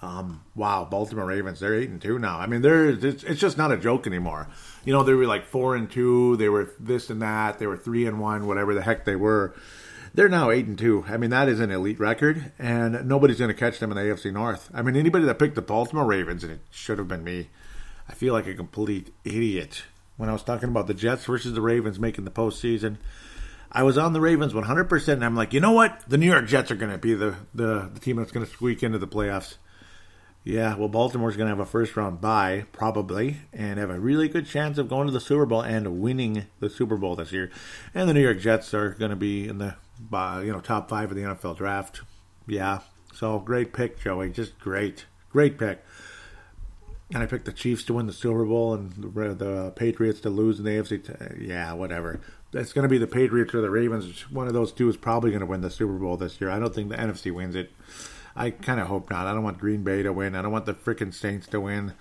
Um, wow, Baltimore Ravens, they're eight and two now. I mean, they're it's, it's just not a joke anymore you know, they were like four and two, they were this and that, they were three and one, whatever the heck they were. They're now eight and two. I mean, that is an elite record, and nobody's going to catch them in the AFC North. I mean, anybody that picked the Baltimore Ravens, and it should have been me, I feel like a complete idiot when I was talking about the Jets versus the Ravens making the postseason. I was on the Ravens 100%, and I'm like, you know what? The New York Jets are going to be the, the, the team that's going to squeak into the playoffs. Yeah, well, Baltimore's going to have a first round bye, probably, and have a really good chance of going to the Super Bowl and winning the Super Bowl this year. And the New York Jets are going to be in the uh, you know top five of the NFL draft. Yeah, so great pick, Joey. Just great, great pick. And I picked the Chiefs to win the Super Bowl and the, the Patriots to lose in the AFC. T- yeah, whatever. It's going to be the Patriots or the Ravens. One of those two is probably going to win the Super Bowl this year. I don't think the NFC wins it. I kind of hope not. I don't want Green Bay to win. I don't want the freaking Saints to win.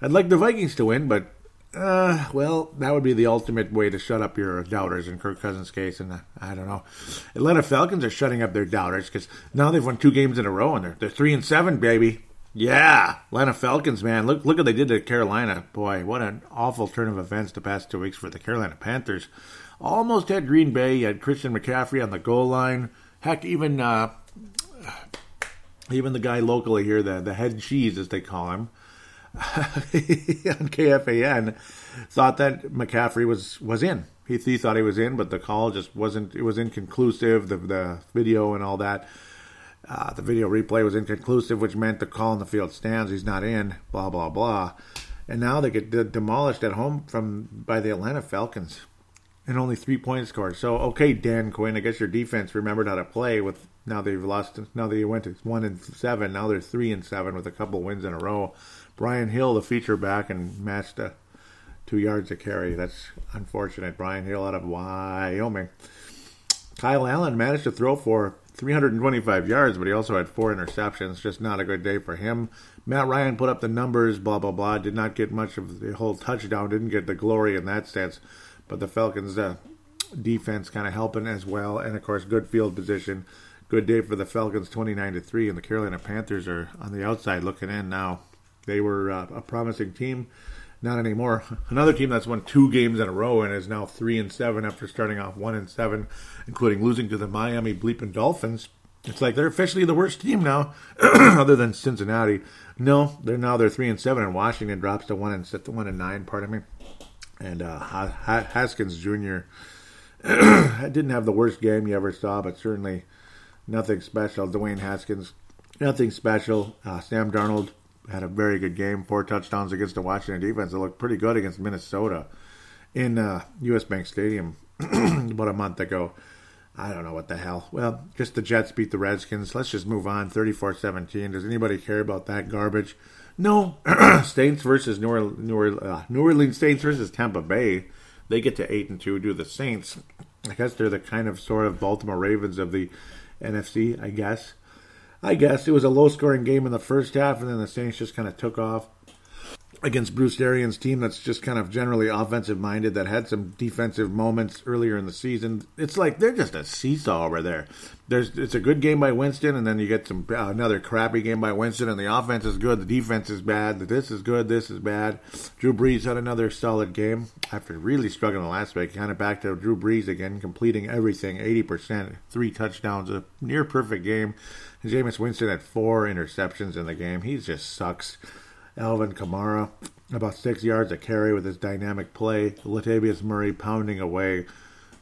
I'd like the Vikings to win, but uh, well, that would be the ultimate way to shut up your doubters in Kirk Cousins' case. And uh, I don't know. Atlanta Falcons are shutting up their doubters because now they've won two games in a row and they're they're three and seven, baby. Yeah, Atlanta Falcons, man. Look look what they did to Carolina. Boy, what an awful turn of events the past two weeks for the Carolina Panthers. Almost had Green Bay. You had Christian McCaffrey on the goal line. Heck, even uh, even the guy locally here, the the head cheese as they call him, on KFAN, thought that McCaffrey was was in. He, he thought he was in, but the call just wasn't. It was inconclusive. The the video and all that. Uh, the video replay was inconclusive, which meant the call in the field stands. He's not in. Blah blah blah. And now they get demolished at home from by the Atlanta Falcons, and only three points scored. So okay, Dan Quinn, I guess your defense remembered how to play with now they've lost. Now they went to one and seven. Now they're three and seven with a couple wins in a row. Brian Hill, the feature back, and matched a two yards to carry. That's unfortunate. Brian Hill out of Wyoming. Kyle Allen managed to throw for 325 yards, but he also had four interceptions. Just not a good day for him. Matt Ryan put up the numbers, blah, blah, blah. Did not get much of the whole touchdown, didn't get the glory in that sense. But the Falcons' uh, defense kind of helping as well. And, of course, good field position good day for the Falcons, 29 to three, and the Carolina Panthers are on the outside looking in now. They were uh, a promising team, not anymore. Another team that's won two games in a row and is now three and seven after starting off one and seven, including losing to the Miami Bleeping Dolphins. It's like they're officially the worst team now, other than Cincinnati. No, they're now they're three and seven, and Washington drops to one and one and nine. Pardon me. And uh, Haskins Jr. didn't have the worst game you ever saw, but certainly nothing special. Dwayne Haskins, nothing special. Uh, Sam Darnold had a very good game, four touchdowns against the Washington defense. It looked pretty good against Minnesota in uh, U.S. Bank Stadium about a month ago. I don't know what the hell. Well, just the Jets beat the Redskins. Let's just move on. 34-17. Does anybody care about that garbage? No. Saints versus New Orleans, New, Orleans, uh, New Orleans Saints versus Tampa Bay. They get to 8 and 2 do the Saints. I guess they're the kind of sort of Baltimore Ravens of the NFC, I guess. I guess it was a low scoring game in the first half, and then the Saints just kind of took off against Bruce Arians' team that's just kind of generally offensive minded that had some defensive moments earlier in the season. It's like they're just a seesaw over there. There's it's a good game by Winston, and then you get some uh, another crappy game by Winston, and the offense is good, the defense is bad. This is good, this is bad. Drew Brees had another solid game after really struggling last week. Kind of back to Drew Brees again, completing everything, eighty percent, three touchdowns, a near perfect game. Jameis Winston had four interceptions in the game. He just sucks. Alvin Kamara, about six yards a carry with his dynamic play. Latavius Murray pounding away,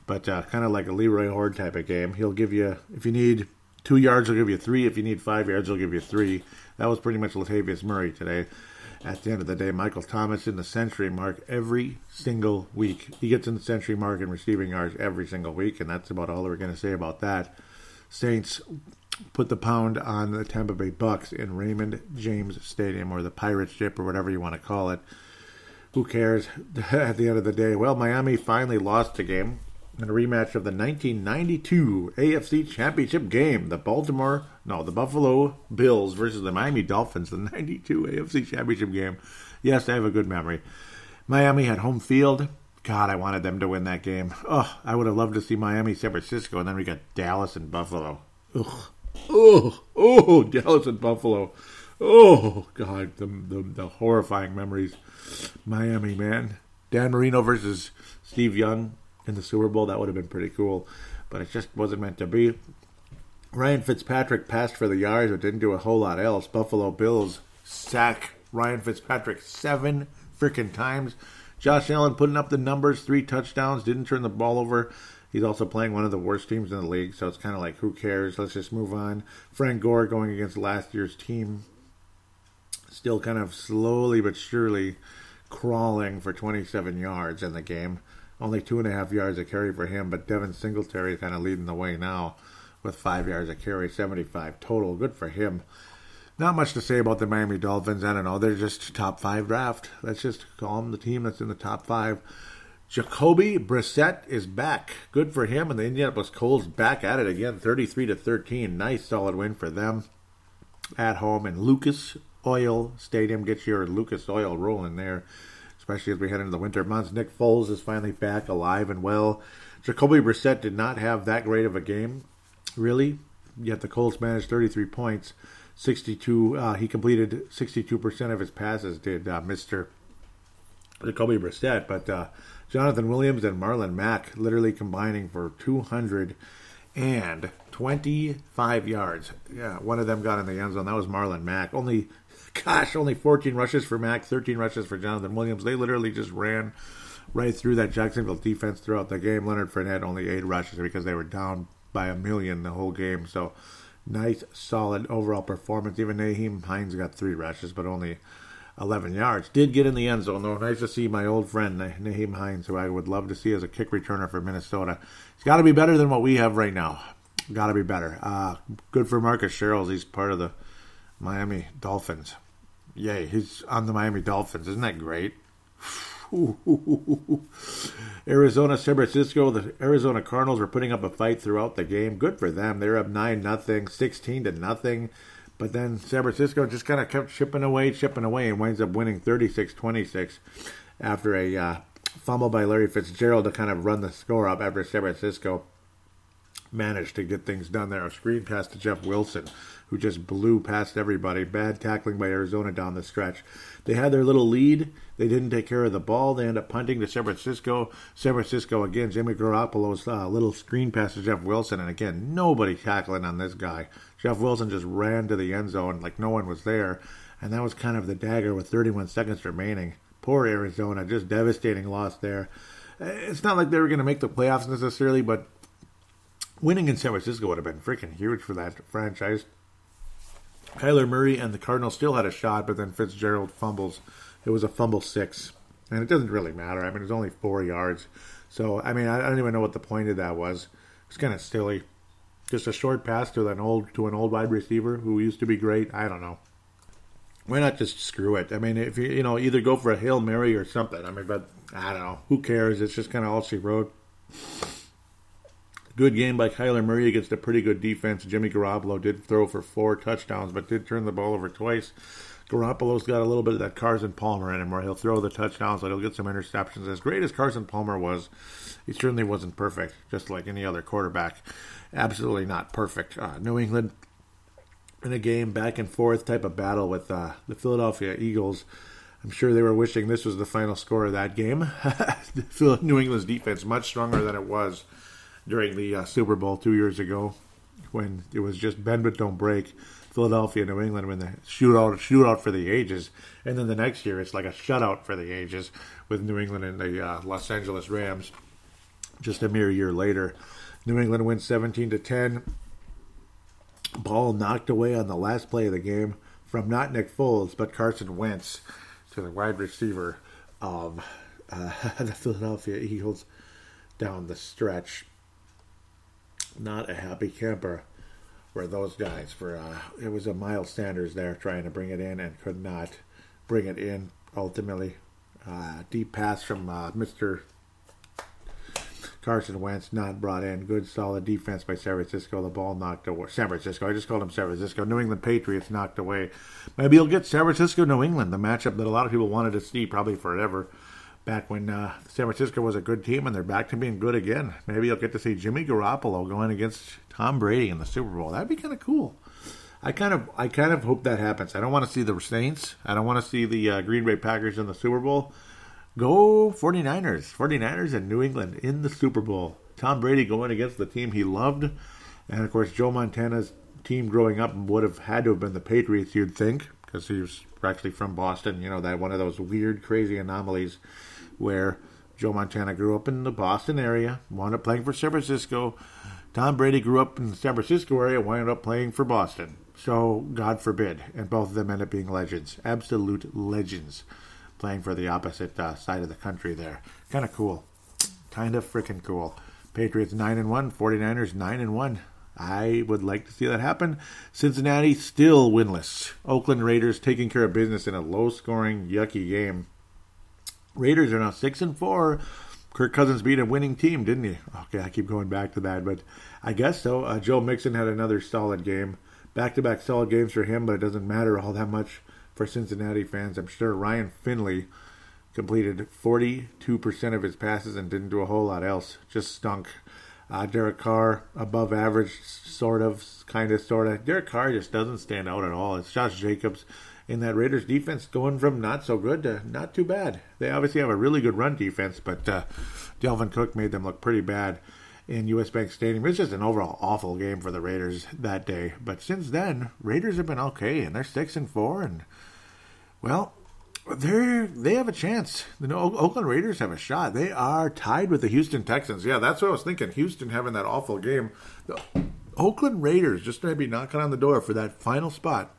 but uh, kind of like a Leroy Hoard type of game. He'll give you, if you need two yards, he'll give you three. If you need five yards, he'll give you three. That was pretty much Latavius Murray today. At the end of the day, Michael Thomas in the century mark every single week. He gets in the century mark in receiving yards every single week, and that's about all we're going to say about that. Saints put the pound on the Tampa Bay Bucks in Raymond James Stadium or the Pirate Ship or whatever you want to call it. Who cares at the end of the day? Well, Miami finally lost the game in a rematch of the 1992 AFC Championship game. The Baltimore, no, the Buffalo Bills versus the Miami Dolphins, the 92 AFC Championship game. Yes, I have a good memory. Miami had home field. God, I wanted them to win that game. Oh, I would have loved to see Miami, San Francisco, and then we got Dallas and Buffalo. Ugh. Oh, oh, Dallas and Buffalo. Oh, God, the, the, the horrifying memories. Miami, man. Dan Marino versus Steve Young in the Super Bowl. That would have been pretty cool, but it just wasn't meant to be. Ryan Fitzpatrick passed for the yards, but didn't do a whole lot else. Buffalo Bills sack Ryan Fitzpatrick seven freaking times. Josh Allen putting up the numbers, three touchdowns, didn't turn the ball over. He's also playing one of the worst teams in the league, so it's kind of like, who cares? Let's just move on. Frank Gore going against last year's team. still kind of slowly but surely crawling for 27 yards in the game. Only two and a half yards a carry for him, but Devin Singletary kind of leading the way now with five yards a carry, 75 total. Good for him. Not much to say about the Miami Dolphins. I don't know. They're just top five draft. Let's just call them the team that's in the top five. Jacoby Brissett is back. Good for him. And the Indianapolis Colts back at it again, 33 to 13. Nice solid win for them at home in Lucas Oil Stadium. Get your Lucas Oil rolling there, especially as we head into the winter months. Nick Foles is finally back alive and well. Jacoby Brissett did not have that great of a game, really. Yet the Colts managed 33 points. 62. Uh, he completed 62% of his passes. Did uh, Mister Jacoby Brissett, but uh, Jonathan Williams and Marlon Mack literally combining for 225 yards. Yeah, one of them got in the end zone. That was Marlon Mack. Only, gosh, only 14 rushes for Mack, 13 rushes for Jonathan Williams. They literally just ran right through that Jacksonville defense throughout the game. Leonard Fournette only eight rushes because they were down by a million the whole game. So nice, solid overall performance. Even Nyheim Hines got three rushes, but only 11 yards. Did get in the end zone, though. Nice to see my old friend, Nyheim Hines, who I would love to see as a kick returner for Minnesota. He's got to be better than what we have right now. Got to be better. Uh, good for Marcus Sherels. He's part of the Miami Dolphins. Yay, he's on the Miami Dolphins. Isn't that great? Arizona, San Francisco. The Arizona Cardinals were putting up a fight throughout the game. Good for them. They're up nine nothing, sixteen to nothing. But then San Francisco just kind of kept chipping away, chipping away, and winds up winning 36-26 after a uh, fumble by Larry Fitzgerald to kind of run the score up after San Francisco managed to get things done there. A screen pass to Jeff Wilson, who just blew past everybody. Bad tackling by Arizona down the stretch. They had their little lead. They didn't take care of the ball. They end up punting to San Francisco. San Francisco again. Jimmy Garoppolo's uh, little screen pass to Jeff Wilson, and again nobody tackling on this guy. Jeff Wilson just ran to the end zone like no one was there, and that was kind of the dagger with 31 seconds remaining. Poor Arizona, just devastating loss there. It's not like they were going to make the playoffs necessarily, but winning in San Francisco would have been freaking huge for that franchise. Kyler Murray and the Cardinals still had a shot, but then Fitzgerald fumbles. It was a fumble six, and it doesn't really matter. I mean, it was only four yards. So, I mean, I don't even know what the point of that was. It's kind of silly. Just a short pass to an old to an old wide receiver who used to be great. I don't know. Why not just screw it? I mean, if you you know either go for a hail mary or something. I mean, but I don't know. Who cares? It's just kind of all she wrote. Good game by Kyler Murray against a pretty good defense. Jimmy Garoppolo did throw for four touchdowns, but did turn the ball over twice. Garoppolo's got a little bit of that Carson Palmer in him where he'll throw the touchdowns, but he'll get some interceptions. As great as Carson Palmer was, he certainly wasn't perfect, just like any other quarterback. Absolutely not perfect. Uh, New England in a game back and forth type of battle with uh, the Philadelphia Eagles. I'm sure they were wishing this was the final score of that game. New England's defense much stronger than it was during the uh, Super Bowl two years ago when it was just bend but don't break. Philadelphia, New England, when the shootout shootout for the ages, and then the next year it's like a shutout for the ages with New England and the uh, Los Angeles Rams. Just a mere year later, New England wins 17 to 10. Ball knocked away on the last play of the game from not Nick Foles but Carson Wentz to the wide receiver of uh, the Philadelphia Eagles down the stretch not a happy camper were those guys. For uh, it was a Miles Sanders there trying to bring it in and could not bring it in. Ultimately, uh, deep pass from uh, Mr. Carson Wentz not brought in. Good solid defense by San Francisco. The ball knocked away. San Francisco. I just called him San Francisco. New England Patriots knocked away. Maybe you'll get San Francisco, New England, the matchup that a lot of people wanted to see probably forever back when uh, San Francisco was a good team and they're back to being good again. Maybe you'll get to see Jimmy Garoppolo going against Tom Brady in the Super Bowl. That'd be kind of cool. I kind of I kind of hope that happens. I don't want to see the Saints. I don't want to see the uh, Green Bay Packers in the Super Bowl. Go 49ers. 49ers and New England in the Super Bowl. Tom Brady going against the team he loved. And of course, Joe Montana's team growing up would have had to have been the Patriots, you'd think, because he was actually from Boston. You know, that one of those weird, crazy anomalies where Joe Montana grew up in the Boston area, wound up playing for San Francisco. Tom Brady grew up in the San Francisco area, wound up playing for Boston. So, God forbid. And both of them end up being legends. Absolute legends. Playing for the opposite uh, side of the country there. Kind of cool. Kind of freaking cool. Patriots 9 and 1, 49ers 9 and 1. I would like to see that happen. Cincinnati still winless. Oakland Raiders taking care of business in a low scoring, yucky game. Raiders are now 6 and 4. Kirk Cousins beat a winning team, didn't he? Okay, I keep going back to that, but I guess so. Uh, Joe Mixon had another solid game. Back to back solid games for him, but it doesn't matter all that much for Cincinnati fans. I'm sure Ryan Finley completed 42% of his passes and didn't do a whole lot else. Just stunk. Uh, Derek Carr, above average, sort of, kind of, sort of. Derek Carr just doesn't stand out at all. It's Josh Jacobs in that Raiders defense going from not so good to not too bad. They obviously have a really good run defense, but uh, Dalvin Cook made them look pretty bad in US Bank Stadium. It's just an overall awful game for the Raiders that day. But since then, Raiders have been okay, and they're six and four, and well, they're they have a chance. The Oakland Raiders have a shot. They are tied with the Houston Texans. Yeah, that's what I was thinking. Houston having that awful game. The Oakland Raiders just maybe knocking on the door for that final spot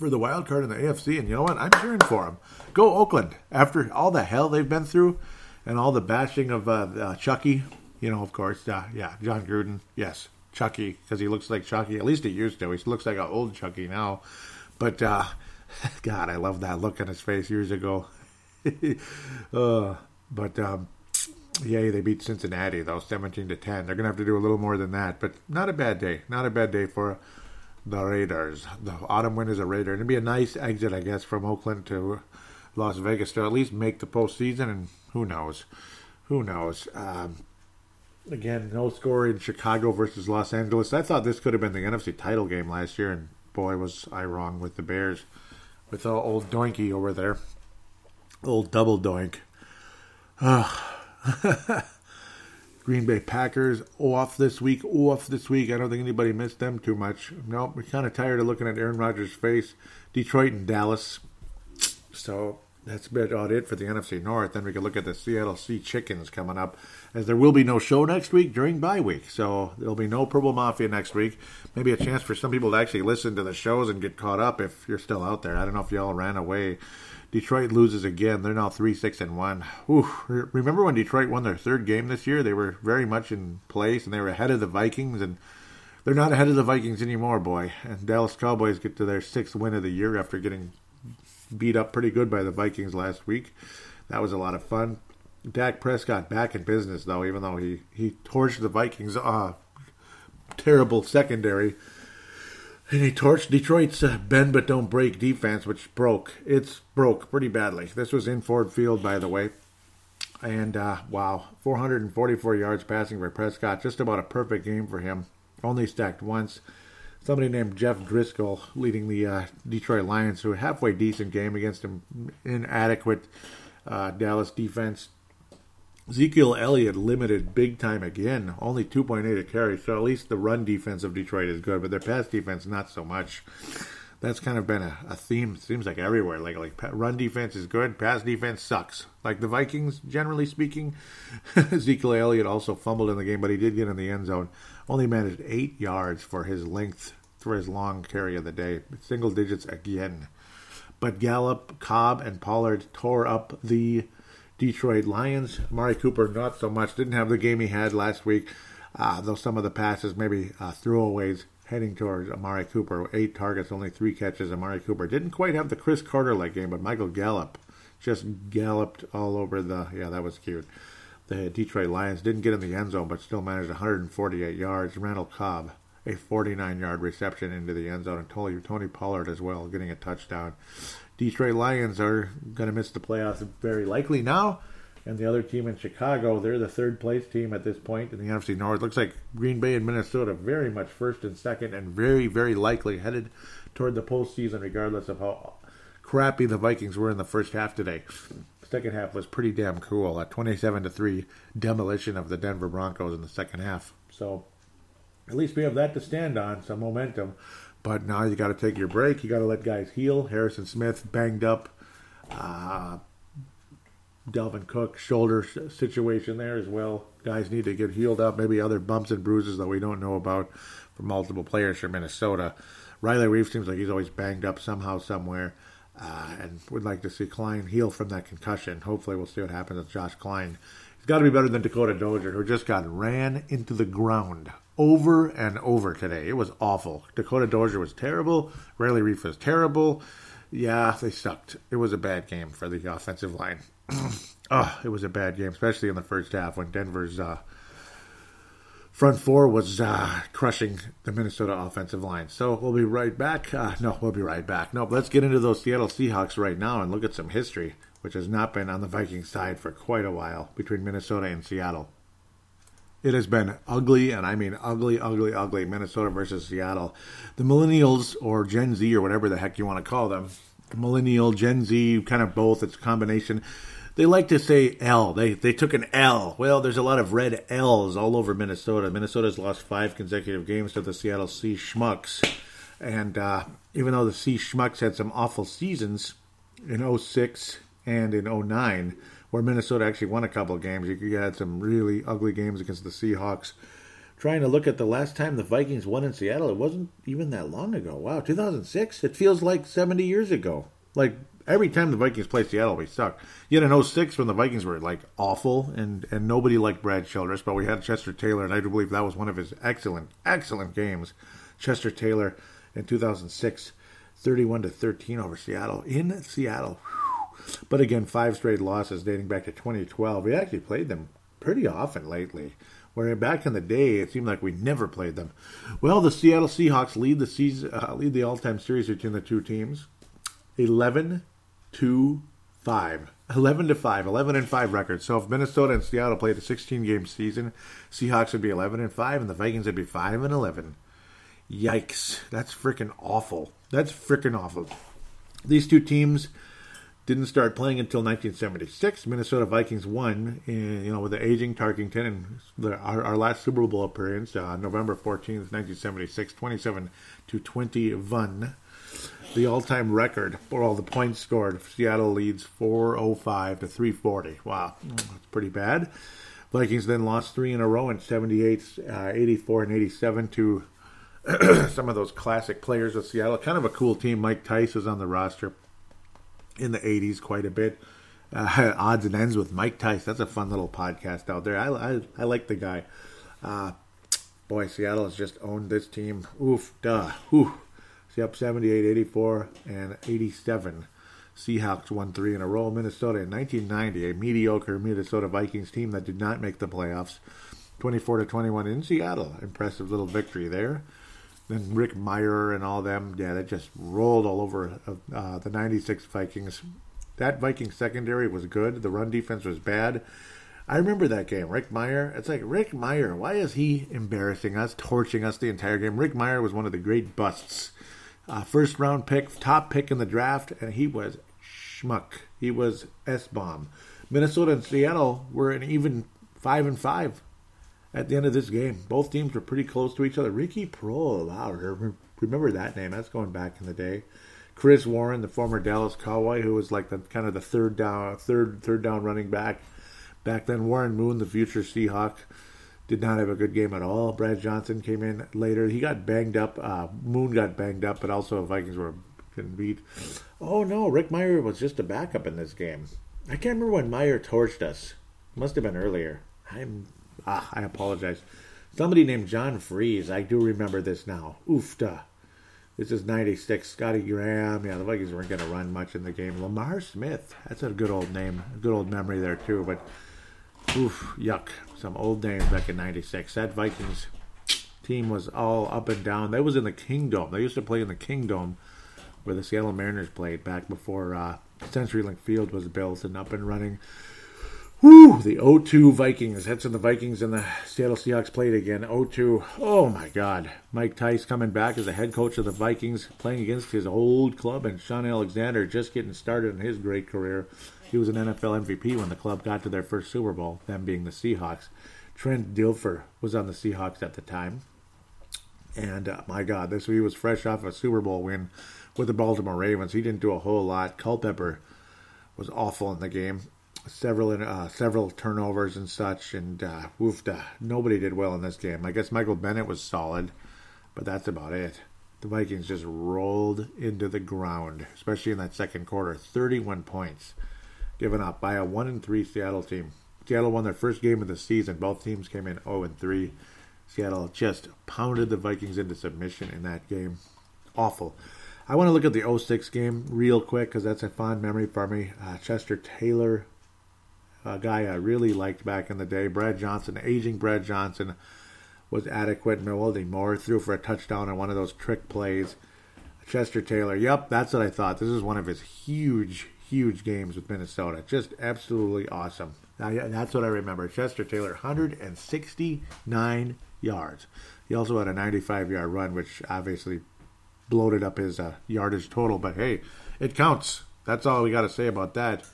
for the wild card in the AFC. And you know what? I'm cheering for them. Go Oakland. After all the hell they've been through and all the bashing of uh, uh, Chucky, you know, of course, uh, yeah, Jon Gruden, yes, Chucky, because he looks like Chucky. At least he used to. He looks like an old Chucky now. But uh, God, I love that look on his face years ago. uh, but um, yay, they beat Cincinnati though, seventeen to ten. They're gonna have to do a little more than that, but not a bad day. Not a bad day for the Raiders. The autumn win is a Raider. It'd be a nice exit, I guess, from Oakland to Las Vegas to at least make the postseason, and who knows, who knows. Um, again, no score in Chicago versus Los Angeles. I thought this could have been the NFC title game last year, and boy, was I wrong with the Bears with the old Doinky over there. Old double doink. Green Bay Packers off this week. Off this week. I don't think anybody missed them too much. Nope. We're kind of tired of looking at Aaron Rodgers' face. Detroit and Dallas. So that's about it for the NFC North. Then we can look at the Seattle Sea Chickens coming up, as there will be no show next week during bye week. So there'll be no Purple Mafia next week. Maybe a chance for some people to actually listen to the shows and get caught up if you're still out there. I don't know if y'all ran away. Detroit loses again. They're now three, six, and one. Ooh, remember when Detroit won their third game this year? They were very much in place and they were ahead of the Vikings and they're not ahead of the Vikings anymore, boy. And Dallas Cowboys get to their sixth win of the year after getting beat up pretty good by the Vikings last week. That was a lot of fun. Dak Prescott back in business though, even though he he torched the Vikings. Uh, terrible secondary. He torched Detroit's uh, bend but don't break defense, which broke. It's broke pretty badly. This was in Ford Field, by the way. And uh, wow, 444 yards passing for Prescott. Just about a perfect game for him. Only stacked once somebody named Jeff Driskel leading the uh, Detroit Lions a halfway decent game against an inadequate uh, Dallas defense. Ezekiel Elliott limited big time again, only 2.8 a carry, so at least the run defense of Detroit is good, but their pass defense not so much. That's kind of been a, a theme. Seems like everywhere. Like like run defense is good, pass defense sucks. Like the Vikings, generally speaking. Ezekiel Elliott also fumbled in the game, but he did get in the end zone only managed eight yards for his length for his long carry of the day, single digits again. But Gallup, Cobb, and Pollard tore up the Detroit Lions. Amari Cooper, not so much. Didn't have the game he had last week, uh, though some of the passes maybe uh, throwaways heading towards Amari Cooper. Eight targets, only three catches. Amari Cooper didn't quite have the Cris Carter like game, but Michael Gallup just galloped all over the. Yeah, that was cute. The Detroit Lions didn't get in the end zone, but still managed 148 yards. Randall Cobb, a 49-yard reception into the end zone, and Tony, Tony Pollard as well, getting a touchdown. Detroit Lions are going to miss the playoffs very likely now. And the other team in Chicago, they're the third place team at this point in the NFC North. Looks like Green Bay and Minnesota very much first and second, and very, very likely headed toward the postseason, regardless of how crappy the Vikings were in the first half today second half was pretty damn cool. A 27 to 3 demolition of the Denver Broncos in the second half. So at least we have that to stand on, some momentum. But now you got to take your break. You got to let guys heal. Harrison Smith banged up. Uh, Dalvin Cook shoulder situation there as well. Guys need to get healed up. Maybe other bumps and bruises that we don't know about from multiple players from Minnesota. Riley Reiff seems like he's always banged up somehow, somewhere, uh, and would like to see Kline heal from that concussion. Hopefully, we'll see what happens with Josh Kline. He's got to be better than Dakota Dozier, who just got ran into the ground over and over today. It was awful. Dakota Dozier was terrible. Riley Reiff was terrible. Yeah, they sucked. It was a bad game for the offensive line. oh, it was a bad game, especially in the first half when Denver's uh, front four was uh, crushing the Minnesota offensive line. So we'll be right back. Uh, no, we'll be right back. No, let's get into those Seattle Seahawks right now and look at some history, which has not been on the Vikings side for quite a while between Minnesota and Seattle. It has been ugly, and I mean ugly, ugly, ugly. Minnesota versus Seattle. The millennials, or Gen Z, or whatever the heck you want to call them, millennial, Gen Z, kind of both. It's a combination. They like to say L. They they took an L. Well, there's a lot of red L's all over Minnesota. Minnesota's lost five consecutive games to the Seattle Sea Schmucks, and uh, even though the Sea Schmucks had some awful seasons in 06 and in 09, where Minnesota actually won a couple of games. You had some really ugly games against the Seahawks. Trying to look at the last time the Vikings won in Seattle, it wasn't even that long ago. Wow, 2006? It feels like 70 years ago. Like every time the Vikings play Seattle, we suck. Yet in 06, when the Vikings were like awful and, and nobody liked Brad Childress, but we had Chester Taylor, and I do believe that was one of his excellent, excellent games. Chester Taylor in 2006, 31 to 13 over Seattle in Seattle. But again, five straight losses dating back to 2012. We actually played them pretty often lately. Where back in the day, it seemed like we never played them. Well, the Seattle Seahawks lead the season, uh, lead the all-time series between the two teams, 11 to 5. 11 to 5, 11 and 5 record. So if Minnesota and Seattle played a 16 game season, Seahawks would be 11 and 5 and the Vikings would be 5 and 11. Yikes. That's freaking awful. That's freaking awful. These two teams didn't start playing until 1976. Minnesota Vikings won, in, you know, with the aging Tarkenton and the, our, our, last Super Bowl appearance, uh, November 14th, 1976, 27 to 21. The all-time record for all the points scored. Seattle leads 405 to 340. Wow, that's pretty bad. Vikings then lost three in a row in 78, uh, 84, and 87 to some of those classic players of Seattle. Kind of a cool team. Mike Tice was on the roster in the 80s quite a bit. Uh, odds and ends with Mike Tice. That's a fun little podcast out there. I, I, I like the guy. Uh, boy, Seattle has just owned this team. Oof, duh. Oof. See up 78, 84, and 87. Seahawks won three in a row. Minnesota in 1990, a mediocre Minnesota Vikings team that did not make the playoffs. 24 to 21 in Seattle. Impressive little victory there. Then Rick Mirer and all them, yeah, they just rolled all over uh, the 96 Vikings. That Viking secondary was good. The run defense was bad. I remember that game. Rick Mirer. It's like, Rick Mirer, why is he embarrassing us, torching us the entire game? Rick Mirer was one of the great busts. Uh, first round pick, top pick in the draft, and he was schmuck. He was S bomb. Minnesota and Seattle were an even five and five at the end of this game. Both teams were pretty close to each other. Ricky Proehl, wow, remember that name? That's going back in the day. Chris Warren, the former Dallas Cowboy, who was like the kind of the third down, third third down running back back then. Warren Moon, the future Seahawk, did not have a good game at all. Brad Johnson came in later. He got banged up. Uh, Moon got banged up, but also Vikings were couldn't beat. Oh no, Rick Mirer was just a backup in this game. I can't remember when Mirer torched us. Must have been earlier. I'm Ah, I apologize. Somebody named John Friesz. I do remember this now. Oofta. This is 96. Scotty Graham. Yeah, the Vikings weren't going to run much in the game. Lamar Smith. That's a good old name. A good old memory there, too. But, oof, yuck. Some old names back in 96. That Vikings team was all up and down. That was in the Kingdome. They used to play in the Kingdome where the Seattle Mariners played back before uh, CenturyLink Field was built and up and running. Whew, the 0-2 Vikings. That's when the Vikings and the Seattle Seahawks played again. 0-2. Oh my God. Mike Tice coming back as the head coach of the Vikings, playing against his old club, and Shaun Alexander just getting started in his great career. He was an NFL MVP when the club got to their first Super Bowl, them being the Seahawks. Trent Dilfer was on the Seahawks at the time. And uh, my God, this he was fresh off a Super Bowl win with the Baltimore Ravens. He didn't do a whole lot. Culpepper was awful in the game. Several uh, several turnovers and such, and uh, nobody did well in this game. I guess Michael Bennett was solid, but that's about it. The Vikings just rolled into the ground, especially in that second quarter. 31 points given up by a 1 and 3 Seattle team. Seattle won their first game of the season. Both teams came in 0 and 3. Seattle just pounded the Vikings into submission in that game. Awful. I want to look at the 06 game real quick because that's a fond memory for me. Uh, Chester Taylor, a guy I really liked back in the day. Brad Johnson, aging Brad Johnson, was adequate. Mewelde Moore threw for a touchdown on one of those trick plays. Chester Taylor, yep, that's what I thought. This is one of his huge, huge games with Minnesota. Just absolutely awesome. Now, That's what I remember. Chester Taylor, 169 yards. He also had a 95 yard run, which obviously bloated up his uh, yardage total. But hey, it counts. That's all we got to say about that.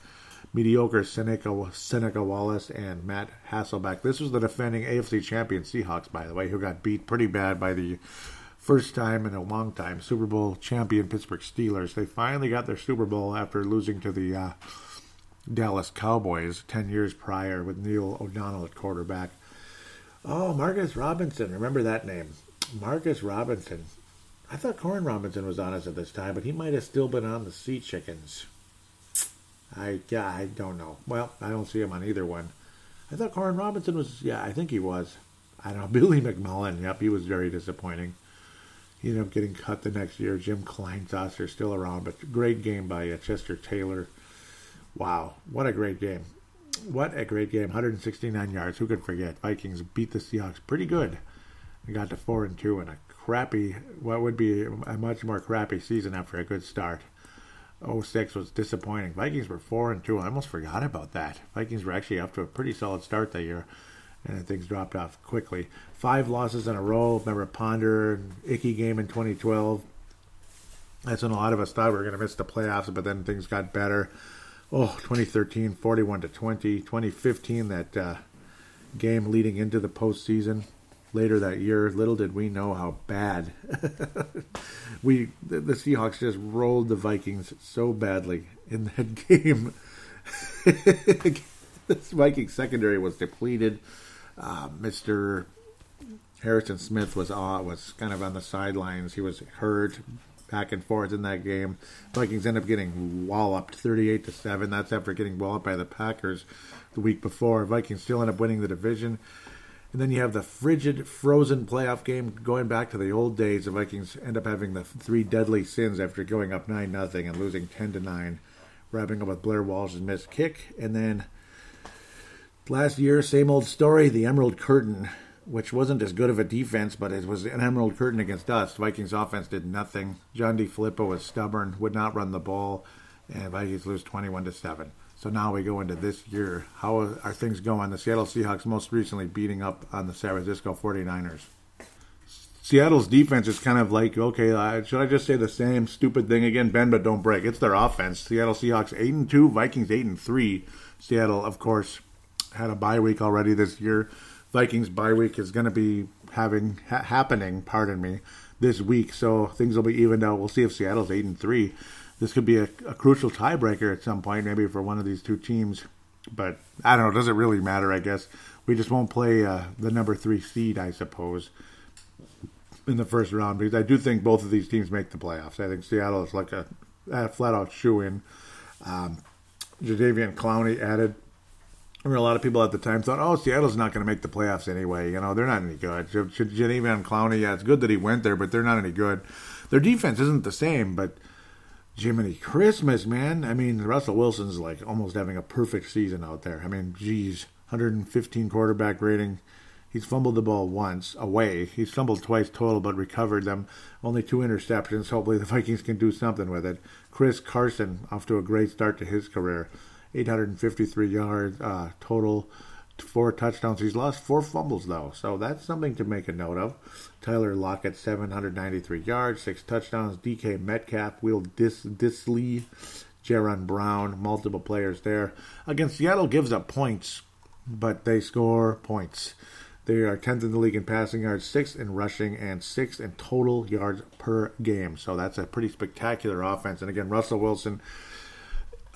Mediocre Seneca, Seneca Wallace and Matt Hasselbeck. This was the defending AFC champion Seahawks, by the way, who got beat pretty bad by the first time in a long time Super Bowl champion Pittsburgh Steelers. They finally got their Super Bowl after losing to the uh, Dallas Cowboys 10 years prior with Neil O'Donnell at quarterback. Oh, Marcus Robinson. Remember that name. Marcus Robinson. I thought Koren Robinson was on us at this time, but he might have still been on the Sea Chickens. I yeah, I don't know. Well, I don't see him on either one. I thought Koren Robinson was yeah, I think he was. I don't know. Billy McMullen, yep, he was very disappointing. He ended up getting cut the next year. Jim Kleinsasser still around, but great game by uh, Chester Taylor. Wow, what a great game. What a great game. 169 yards. Who could forget? Vikings beat the Seahawks pretty good. Got to 4 and 2 in a crappy, what would be a much more crappy season after a good start. 06 was disappointing. Vikings were 4 and 2. I almost forgot about that. Vikings were actually up to a pretty solid start that year, and then things dropped off quickly. Five losses in a row. Remember Ponder, Icky game in 2012. That's when a lot of us thought we were going to miss the playoffs, but then things got better. Oh, 2013, 41 to 20. 2015, that uh, game leading into the postseason later that year. Little did we know how bad we the, the, Seahawks just rolled the Vikings so badly in that game. this Viking secondary was depleted. Uh, Mr. Harrison Smith was uh, was kind of on the sidelines. He was hurt back and forth in that game. Vikings end up getting walloped 38 to 7. That's after getting walloped by the Packers the week before. Vikings still end up winning the division. And then you have the frigid, frozen playoff game going back to the old days. The Vikings end up having the three deadly sins after going up 9 nothing and losing 10 to 9, wrapping up with Blair Walsh's missed kick. And then last year, same old story the Emerald Curtain, which wasn't as good of a defense, but it was an Emerald Curtain against us. Vikings offense did nothing. John DeFilippo was stubborn, would not run the ball, and Vikings lose 21 to 7. So now we go into this year. How are things going? The Seattle Seahawks most recently beating up on the San Francisco 49ers. Seattle's defense is kind of like, okay, should I just say the same stupid thing again? Bend but don't break. It's their offense. Seattle Seahawks 8 and 2, Vikings 8 and 3. Seattle, of course, had a bye week already this year. Vikings bye week is going to be having ha- happening, pardon me, this week. So things will be evened out. We'll see if Seattle's 8 and 3 this could be a, a crucial tiebreaker at some point, maybe for one of these two teams. But I don't know. Does it really matter? I guess we just won't play uh, the number three seed, I suppose, in the first round because I do think both of these teams make the playoffs. I think Seattle is like a, a flat out shoe in. Um, Jadeveon Clowney added. I mean, a lot of people at the time thought, "Oh, Seattle's not going to make the playoffs anyway. You know, they're not any good." Jadeveon Clowney, yeah, it's good that he went there, but they're not any good. Their defense isn't the same, but Jiminy Christmas, man. I mean, Russell Wilson's like almost having a perfect season out there. I mean, geez, 115 quarterback rating. He's fumbled the ball once away. He's fumbled twice total, but recovered them. Only two interceptions. Hopefully, the Vikings can do something with it. Chris Carson off to a great start to his career. 853 yards uh, total four touchdowns. He's lost four fumbles though, so that's something to make a note of. Tyler Lockett, 793 yards, six touchdowns. DK Metcalf, Will Dis- Dissly, Jaron Brown, multiple players there. Against Seattle gives up points, but they score points. They are 10th in the league in passing yards, 6th in rushing, and 6th in total yards per game. So that's a pretty spectacular offense. And again, Russell Wilson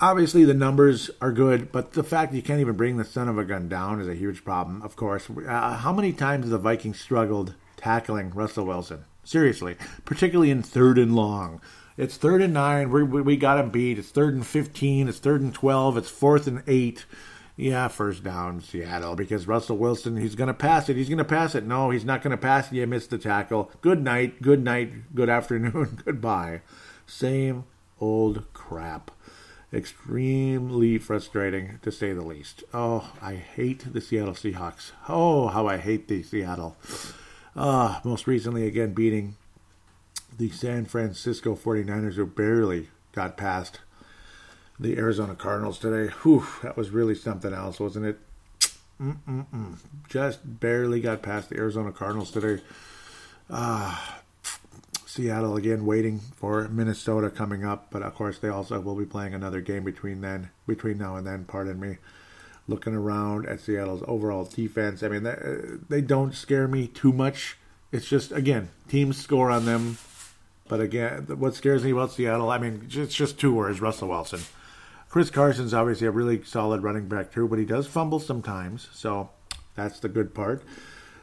obviously the numbers are good, but the fact that you can't even bring the son of a gun down is a huge problem. Of course, uh, how many times have the Vikings struggled tackling Russell Wilson? Seriously, particularly in third and long. It's third and nine. we we got him beat. It's third and fifteen. It's third and twelve. It's fourth and eight. Yeah, first down, Seattle, because Russell Wilson, he's going to pass it. He's going to pass it. No, he's not going to pass it. You missed the tackle. Good night. Good night. Good afternoon. Goodbye. Same old crap extremely frustrating to say the least. Oh, I hate the Seattle Seahawks. Oh, how I hate the Seattle. Uh, most recently, again, beating the San Francisco 49ers, who barely got past the Arizona Cardinals today. Whew, that was really something else, wasn't it? Mm-mm-mm. Just barely got past the Arizona Cardinals today. Ah, uh, Seattle again waiting for Minnesota coming up, but of course they also will be playing another game between then between now and then. Pardon me. Looking around at Seattle's overall defense, I mean they, they don't scare me too much. It's just again teams score on them, but again what scares me about Seattle, I mean it's just two words: Russell Wilson. Chris Carson's obviously a really solid running back too, but he does fumble sometimes, so that's the good part.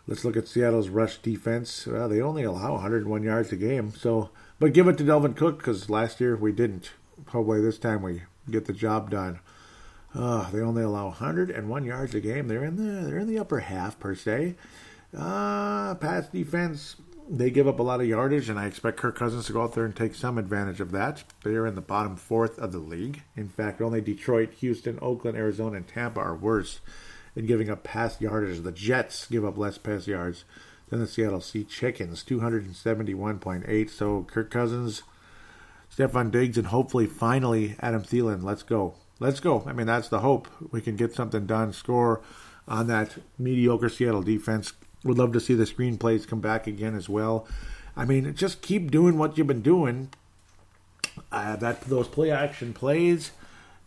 Let's look at Seattle's rush defense. Well, they only allow 101 yards a game. So, but give it to Dalvin Cook because last year we didn't. Hopefully this time we get the job done. Uh, they only allow 101 yards a game. They're in the they're in the upper half per se. Uh, pass defense. They give up a lot of yardage, and I expect Kirk Cousins to go out there and take some advantage of that. They are in the bottom fourth of the league. In fact, only Detroit, Houston, Oakland, Arizona, and Tampa are worse in giving up pass yardage. The Jets give up less pass yards than the Seattle Sea Chickens, 271.8. So Kirk Cousins, Stefon Diggs, and hopefully finally Adam Thielen. Let's go. Let's go. I mean, that's the hope. We can get something done, score on that mediocre Seattle defense. Would love to see the screenplays come back again as well. I mean, just keep doing what you've been doing. Uh, that those play action plays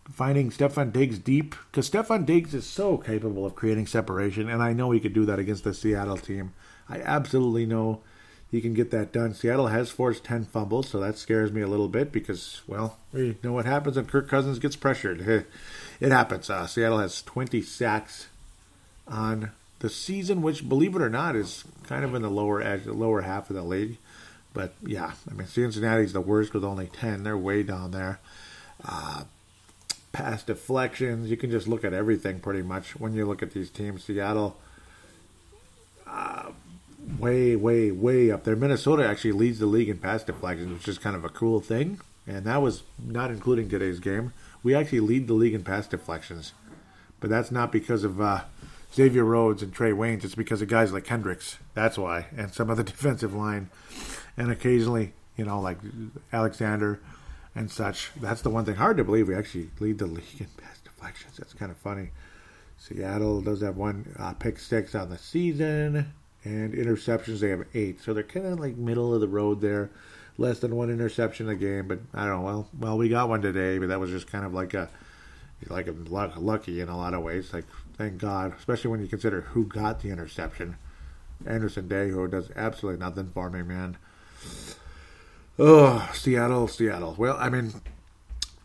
finding Stefon Diggs deep because Stefon Diggs is so capable of creating separation, and I know he could do that against the Seattle team. I absolutely know he can get that done. Seattle has forced 10 fumbles, so that scares me a little bit because, well, we know what happens when Kirk Cousins gets pressured. It happens. Uh, Seattle has 20 sacks on the season, which, believe it or not, is kind of in the lower edge, the lower half of the league. But yeah, I mean, Cincinnati's the worst with only 10. They're way down there. Uh, pass deflections. You can just look at everything pretty much when you look at these teams. Seattle, uh, way, way, way up there. Minnesota actually leads the league in pass deflections, which is kind of a cool thing. And that was not including today's game. We actually lead the league in pass deflections. But that's not because of uh, Xavier Rhodes and Trae Waynes. It's because of guys like Kendricks. That's why. And some of the defensive line. And occasionally, you know, like Alexander and such. That's the one thing. Hard to believe we actually lead the league in pass deflections. That's kind of funny. Seattle does have one uh, pick six on the season, and interceptions they have eight. So they're kind of like middle of the road there. Less than one interception a game, but I don't know. Well, well, we got one today, but that was just kind of like a like a lucky in a lot of ways. Like thank God, especially when you consider who got the interception. Anderson Day, who does absolutely nothing for me, man. Oh, Seattle, Seattle. Well, I mean,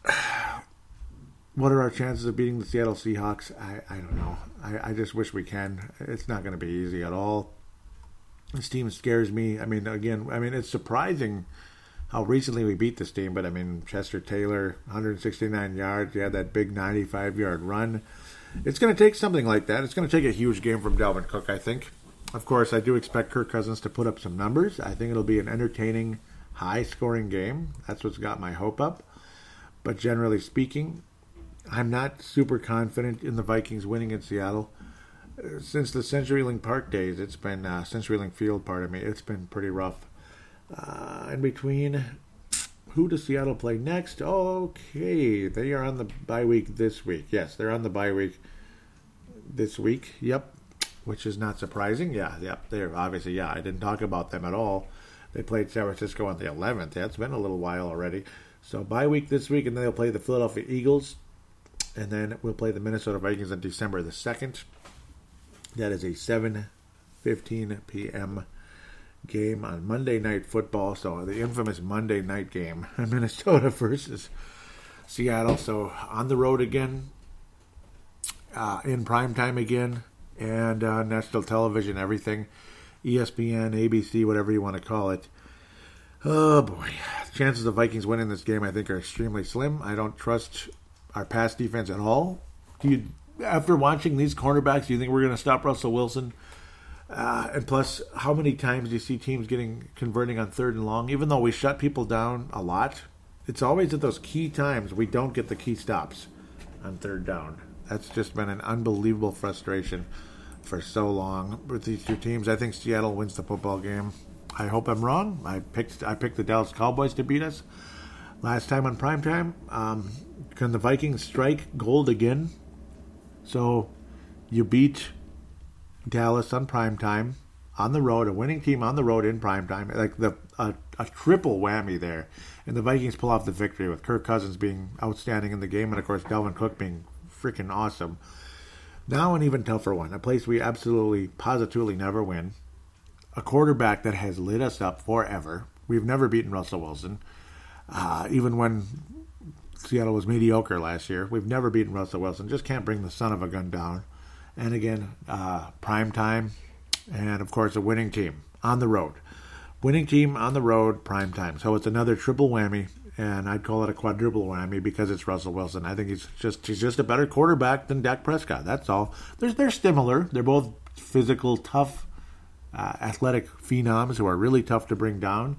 what are our chances of beating the Seattle Seahawks? I, I don't know. I, I just wish we can. It's not going to be easy at all. This team scares me. I mean, again, I mean, it's surprising how recently we beat this team, but I mean, Chester Taylor, 169 yards. He had that big 95 yard run. It's going to take something like that. It's going to take a huge game from Dalvin Cook, I think. Of course, I do expect Kirk Cousins to put up some numbers. I think it'll be an entertaining high scoring game. That's what's got my hope up. But generally speaking, I'm not super confident in the Vikings winning in Seattle. Uh, since the CenturyLink Park days, it's been uh, CenturyLink Field, pardon me. It's been pretty rough. Uh, in between, who does Seattle play next? Okay, they are on the bye week this week. Yes, they're on the bye week this week. Yep, which is not surprising. Yeah, yep, they're obviously yeah. I didn't talk about them at all they played San Francisco on the 11th. That's been a little while already. So bye week this week, and then they'll play the Philadelphia Eagles, and then we'll play the Minnesota Vikings on December the 2nd. That is a 7:15 p.m. game on Monday Night Football. So the infamous Monday night game, Minnesota versus Seattle. So on the road again, uh, in prime time again, and uh, national television, everything, ESPN, ABC, whatever you want to call it. Oh boy, chances of Vikings winning this game, I think, are extremely slim. I don't trust our pass defense at all. Do you, after watching these cornerbacks, do you think we're going to stop Russell Wilson? Uh, and plus, how many times do you see teams getting converting on third and long? Even though we shut people down a lot, it's always at those key times we don't get the key stops on third down. That's just been an unbelievable frustration for so long with these two teams. I think Seattle wins the football game. I hope I'm wrong. I picked I picked the Dallas Cowboys to beat us last time on prime time. Um, can the Vikings strike gold again? So you beat Dallas on prime time on the road, a winning team on the road in prime time, like the a, a triple whammy there, and the Vikings pull off the victory with Kirk Cousins being outstanding in the game, and of course Dalvin Cook being freaking awesome. Now an even tougher one, a place we absolutely, positively never win. A quarterback that has lit us up forever. We've never beaten Russell Wilson, uh, even when Seattle was mediocre last year. We've never beaten Russell Wilson. Just can't bring the son of a gun down. And again, uh, prime time, and of course a winning team on the road. Winning team on the road, prime time. So it's another triple whammy and I'd call it a quadruple whammy because it's Russell Wilson. I think he's just he's just a better quarterback than Dak Prescott. That's all. They're they're similar. They're both physical, tough, uh, athletic phenoms who are really tough to bring down.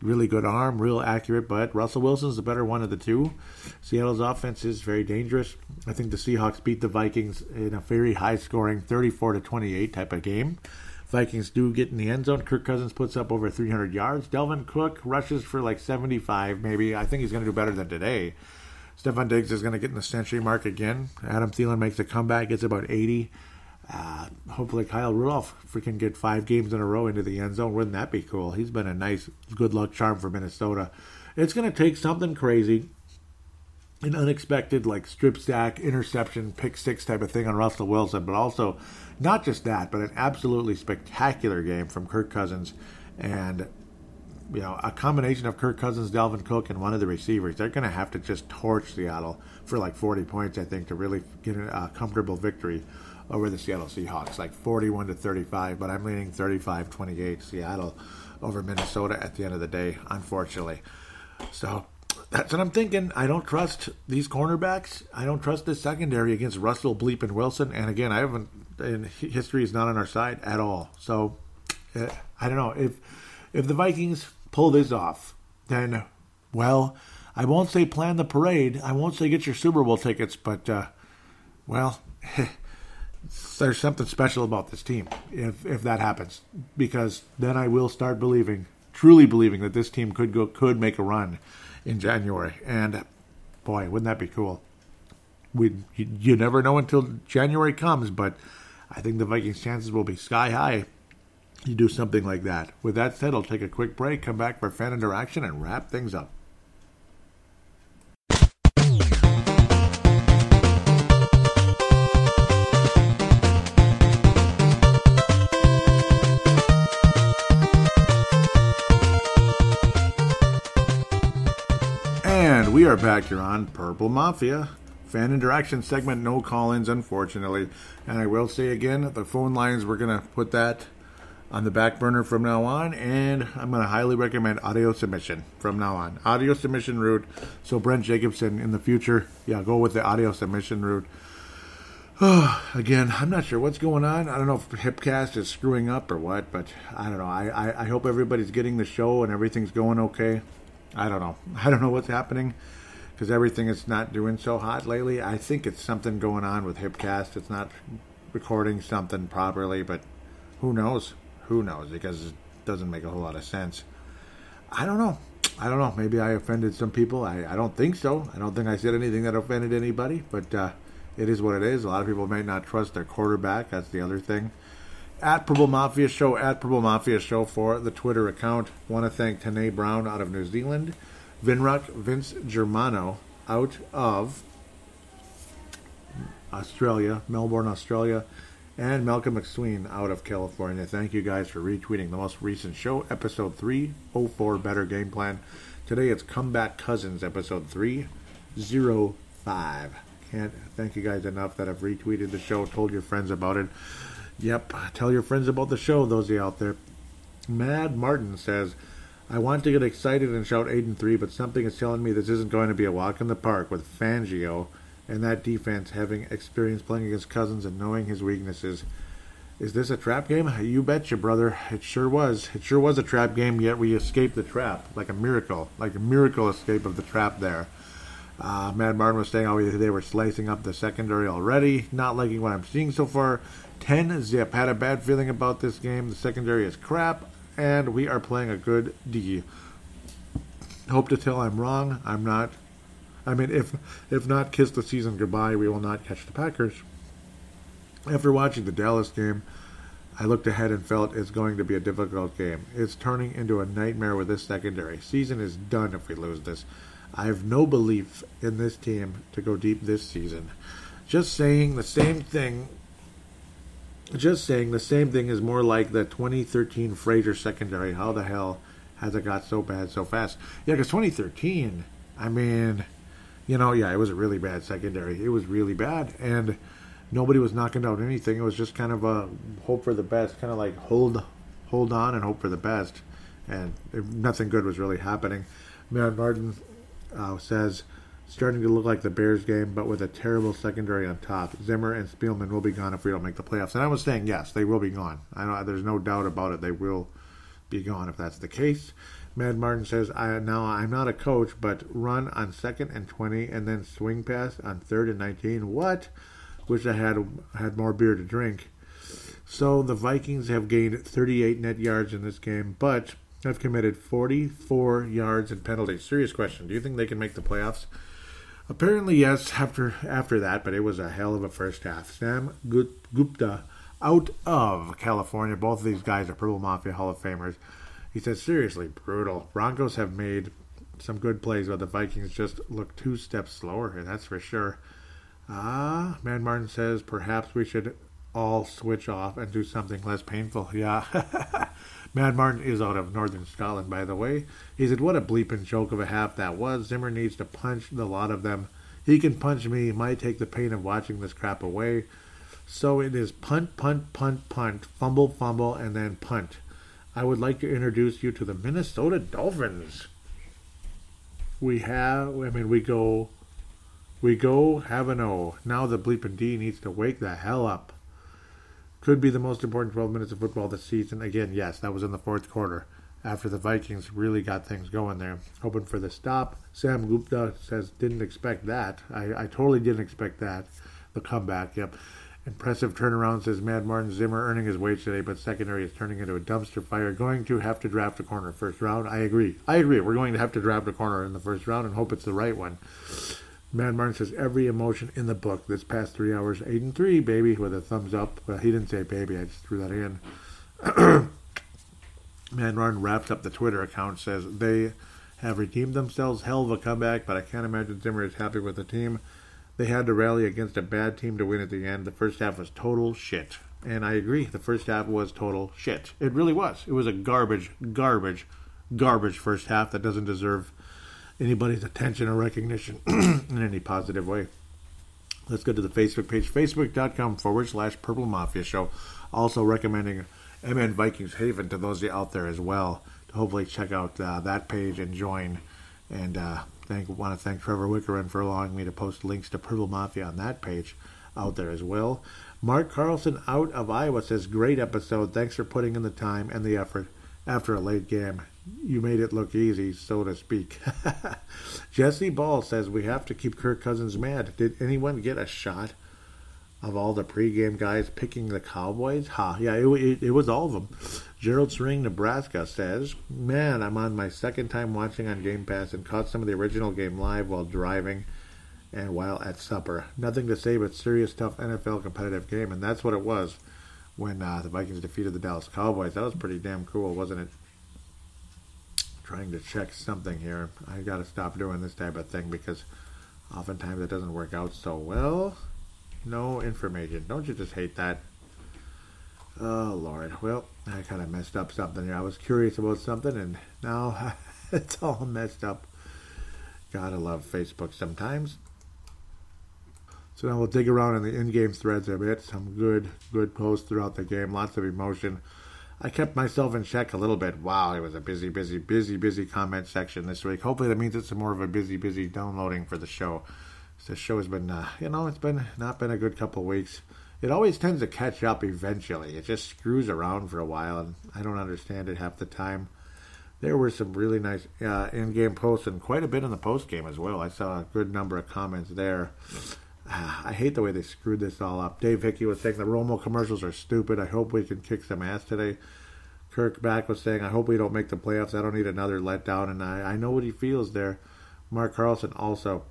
Really good arm, real accurate, but Russell Wilson's the better one of the two. Seattle's offense is very dangerous. I think the Seahawks beat the Vikings in a very high scoring 34 to 28 type of game. Vikings do get in the end zone. Kirk Cousins puts up over 300 yards. Dalvin Cook rushes for like 75, maybe. I think he's going to do better than today. Stefon Diggs is going to get in the century mark again. Adam Thielen makes a comeback, gets about 80. Uh, hopefully, Kyle Rudolph freaking get five games in a row into the end zone. Wouldn't that be cool? He's been a nice good luck charm for Minnesota. It's going to take something crazy, an unexpected like strip stack, interception, pick six type of thing on Russell Wilson, but also not just that, but an absolutely spectacular game from Kirk Cousins and you know, a combination of Kirk Cousins, Dalvin Cook, and one of the receivers, they're going to have to just torch Seattle for like 40 points, I think, to really get a comfortable victory over the Seattle Seahawks, like 41 to 35. But I'm leaning 35 28 Seattle over Minnesota at the end of the day, unfortunately. So that's what I'm thinking. I don't trust these cornerbacks. I don't trust the secondary against Russell, Bleep, and Wilson. And again, I haven't and history is not on our side at all. So uh, I don't know if if the Vikings pull this off, then well, I won't say plan the parade. I won't say get your Super Bowl tickets, but uh, well, there's something special about this team if if that happens because then I will start believing, truly believing that this team could go could make a run in January. And boy, wouldn't that be cool? We you, you never know until January comes, but I think the Vikings' chances will be sky high. You do something like that. With that said, I'll take a quick break, come back for fan interaction, and wrap things up. And we are back here on Purple Mafia fan interaction segment, no call ins, unfortunately. And I will say again, the phone lines, we're to put that on the back burner from now on. And I'm going to highly recommend audio submission from now on. Audio submission route. So, Brent Jacobson in the future, yeah, go with the audio submission route. Oh, again, I'm not sure what's going on. I don't know if Hipcast is screwing up or what, but I don't know. I, I, I hope everybody's getting the show and everything's going okay. I don't know. I don't know what's happening because everything is not doing so hot lately. I think it's something going on with Hipcast. It's not recording something properly, but who knows? Who knows? Because it doesn't make a whole lot of sense. I don't know. I don't know. Maybe I offended some people. I, I don't think so. I don't think I said anything that offended anybody, but uh, it is what it is. A lot of people may not trust their quarterback. That's the other thing. At Purple Mafia Show, at Purple Mafia Show for the Twitter account. Want to thank Tanae Brown out of New Zealand. Vinruck Vince Germano out of Australia, Melbourne, Australia, and Malcolm McSween out of California. Thank you guys for retweeting the most recent show, episode 304 Better Game Plan. Today it's Comeback Cousins, episode 305. Can't thank you guys enough that have retweeted the show, told your friends about it. Yep, tell your friends about the show, those of you out there. Mad Martin says, I want to get excited and shout 8 and 3, but something is telling me this isn't going to be a walk in the park with Fangio and that defense having experience playing against Cousins and knowing his weaknesses. Is this a trap game? You betcha, brother. It sure was. It sure was a trap game, yet we escaped the trap. Like a miracle. Like a miracle escape of the trap there. Uh, Mad Martin was saying, oh, they were slicing up the secondary already. Not liking what I'm seeing so far. 10 zip. Had a bad feeling about this game. The secondary is crap, and we are playing a good D. Hope to tell I'm wrong. I'm not. I mean, if if not, kiss the season goodbye. We will not catch the Packers. After watching the Dallas game, I looked ahead and felt it's going to be a difficult game. It's turning into a nightmare with this secondary. Season is done if we lose this. I have no belief in this team to go deep this season. Just saying the same thing. Just saying the same thing is more like the 2013 Frazier secondary. How the hell has it got so bad so fast? Yeah, because 2013, I mean, you know, yeah, it was a really bad secondary. It was really bad. And nobody was knocking out anything. It was just kind of a hope for the best, kind of like hold, hold on and hope for the best, and nothing good was really happening. Matt Martin uh, says starting to look like the Bears game, but with a terrible secondary on top. Zimmer and Spielman will be gone if we don't make the playoffs. And I was saying yes, they will be gone. I know there's no doubt about it. They will be gone if that's the case. Mad Martin says, I, now I'm not a coach, but run on second and 20 and then swing pass on third and 19. What? Wish I had had more beer to drink. So the Vikings have gained 38 net yards in this game, but have committed 44 yards in penalties. Serious question. Do you think they can make the playoffs? Apparently, yes. After after that, but it was a hell of a first half. Sam Gupta, out of California. Both of these guys are Purple Mafia Hall of Famers. He said, seriously, brutal. Broncos have made some good plays, but the Vikings just look two steps slower, and that's for sure. Ah, Man Martin says perhaps we should all switch off and do something less painful. Yeah. Mad Martin is out of Northern Scotland, by the way. He said, What a bleeping joke of a half that was. Zimmer needs to punch the lot of them. He can punch me, might take the pain of watching this crap away. So it is punt, punt, punt, punt, fumble, fumble, and then punt. I would like to introduce you to the Minnesota Dolphins. We have, I mean, we go we go have an O. Now the bleeping D needs to wake the hell up. Could be the most important 12 minutes of football this season. Again, yes, that was in the fourth quarter after the Vikings really got things going there. Hoping for the stop. Sam Gupta says, didn't expect that. I, I totally didn't expect that. The comeback, yep. Impressive turnaround, says Mad Martin Zimmer, earning his wage today, but secondary is turning into a dumpster fire. Going to have to draft a corner first round. I agree. I agree. We're going to have to draft a corner in the first round and hope it's the right one. Mad Martin says every emotion in the book this past three hours, eight and three, baby, with a thumbs up. Well, he didn't say baby, I just threw that in. Mad Martin wraps up the Twitter account, says they have redeemed themselves. Hell of a comeback, but I can't imagine Zimmer is happy with the team. They had to rally against a bad team to win at the end. The first half was total shit. And I agree, the first half was total shit. It really was. It was a garbage, garbage, garbage first half that doesn't deserve anybody's attention or recognition in any positive way. Let's go to the Facebook page, facebook.com forward slash Purple Mafia Show. Also recommending MN Vikings Haven to those out there as well to hopefully check out uh, that page and join. And uh, thank want to thank Trevor Wickerin for allowing me to post links to Purple Mafia on that page out there as well. Mark Carlson out of Iowa says, Great episode. Thanks for putting in the time and the effort after a late game you made it look easy, so to speak. Jesse Ball says we have to keep Kirk Cousins mad. Did anyone get a shot of all the pregame guys picking the Cowboys? Ha, yeah, it, it, it was all of them. Gerald Spring, Nebraska says, Man, I'm on my second time watching on Game Pass and caught some of the original game live while driving and while at supper. Nothing to say but serious, tough NFL competitive game, and that's what it was when uh, the Vikings defeated the Dallas Cowboys. That was pretty damn cool, wasn't it? Trying to check something here. I got to stop doing this type of thing because oftentimes it doesn't work out so well. No information. Don't you just hate that? Oh, Lord. Well, I kind of messed up something here. I was curious about something, and now it's all messed up. Gotta love Facebook sometimes. So now we'll dig around in the in-game threads a bit. Some good, good posts throughout the game. Lots of emotion. I kept myself in check a little bit. Wow, it was a busy, busy, busy, busy comment section this week. Hopefully that means it's more of a busy, busy downloading for the show. The show has been, uh, you know, it's been not been a good couple weeks. It always tends to catch up eventually. It just screws around for a while, and I don't understand it half the time. There were some really nice uh, in-game posts and quite a bit in the post-game as well. I saw a good number of comments there. I hate the way they screwed this all up. Dave Hickey was saying the Romo commercials are stupid. I hope we can kick some ass today. Kirk back was saying, I hope we don't make the playoffs. I don't need another letdown. And I, I know what he feels there. Mark Carlson also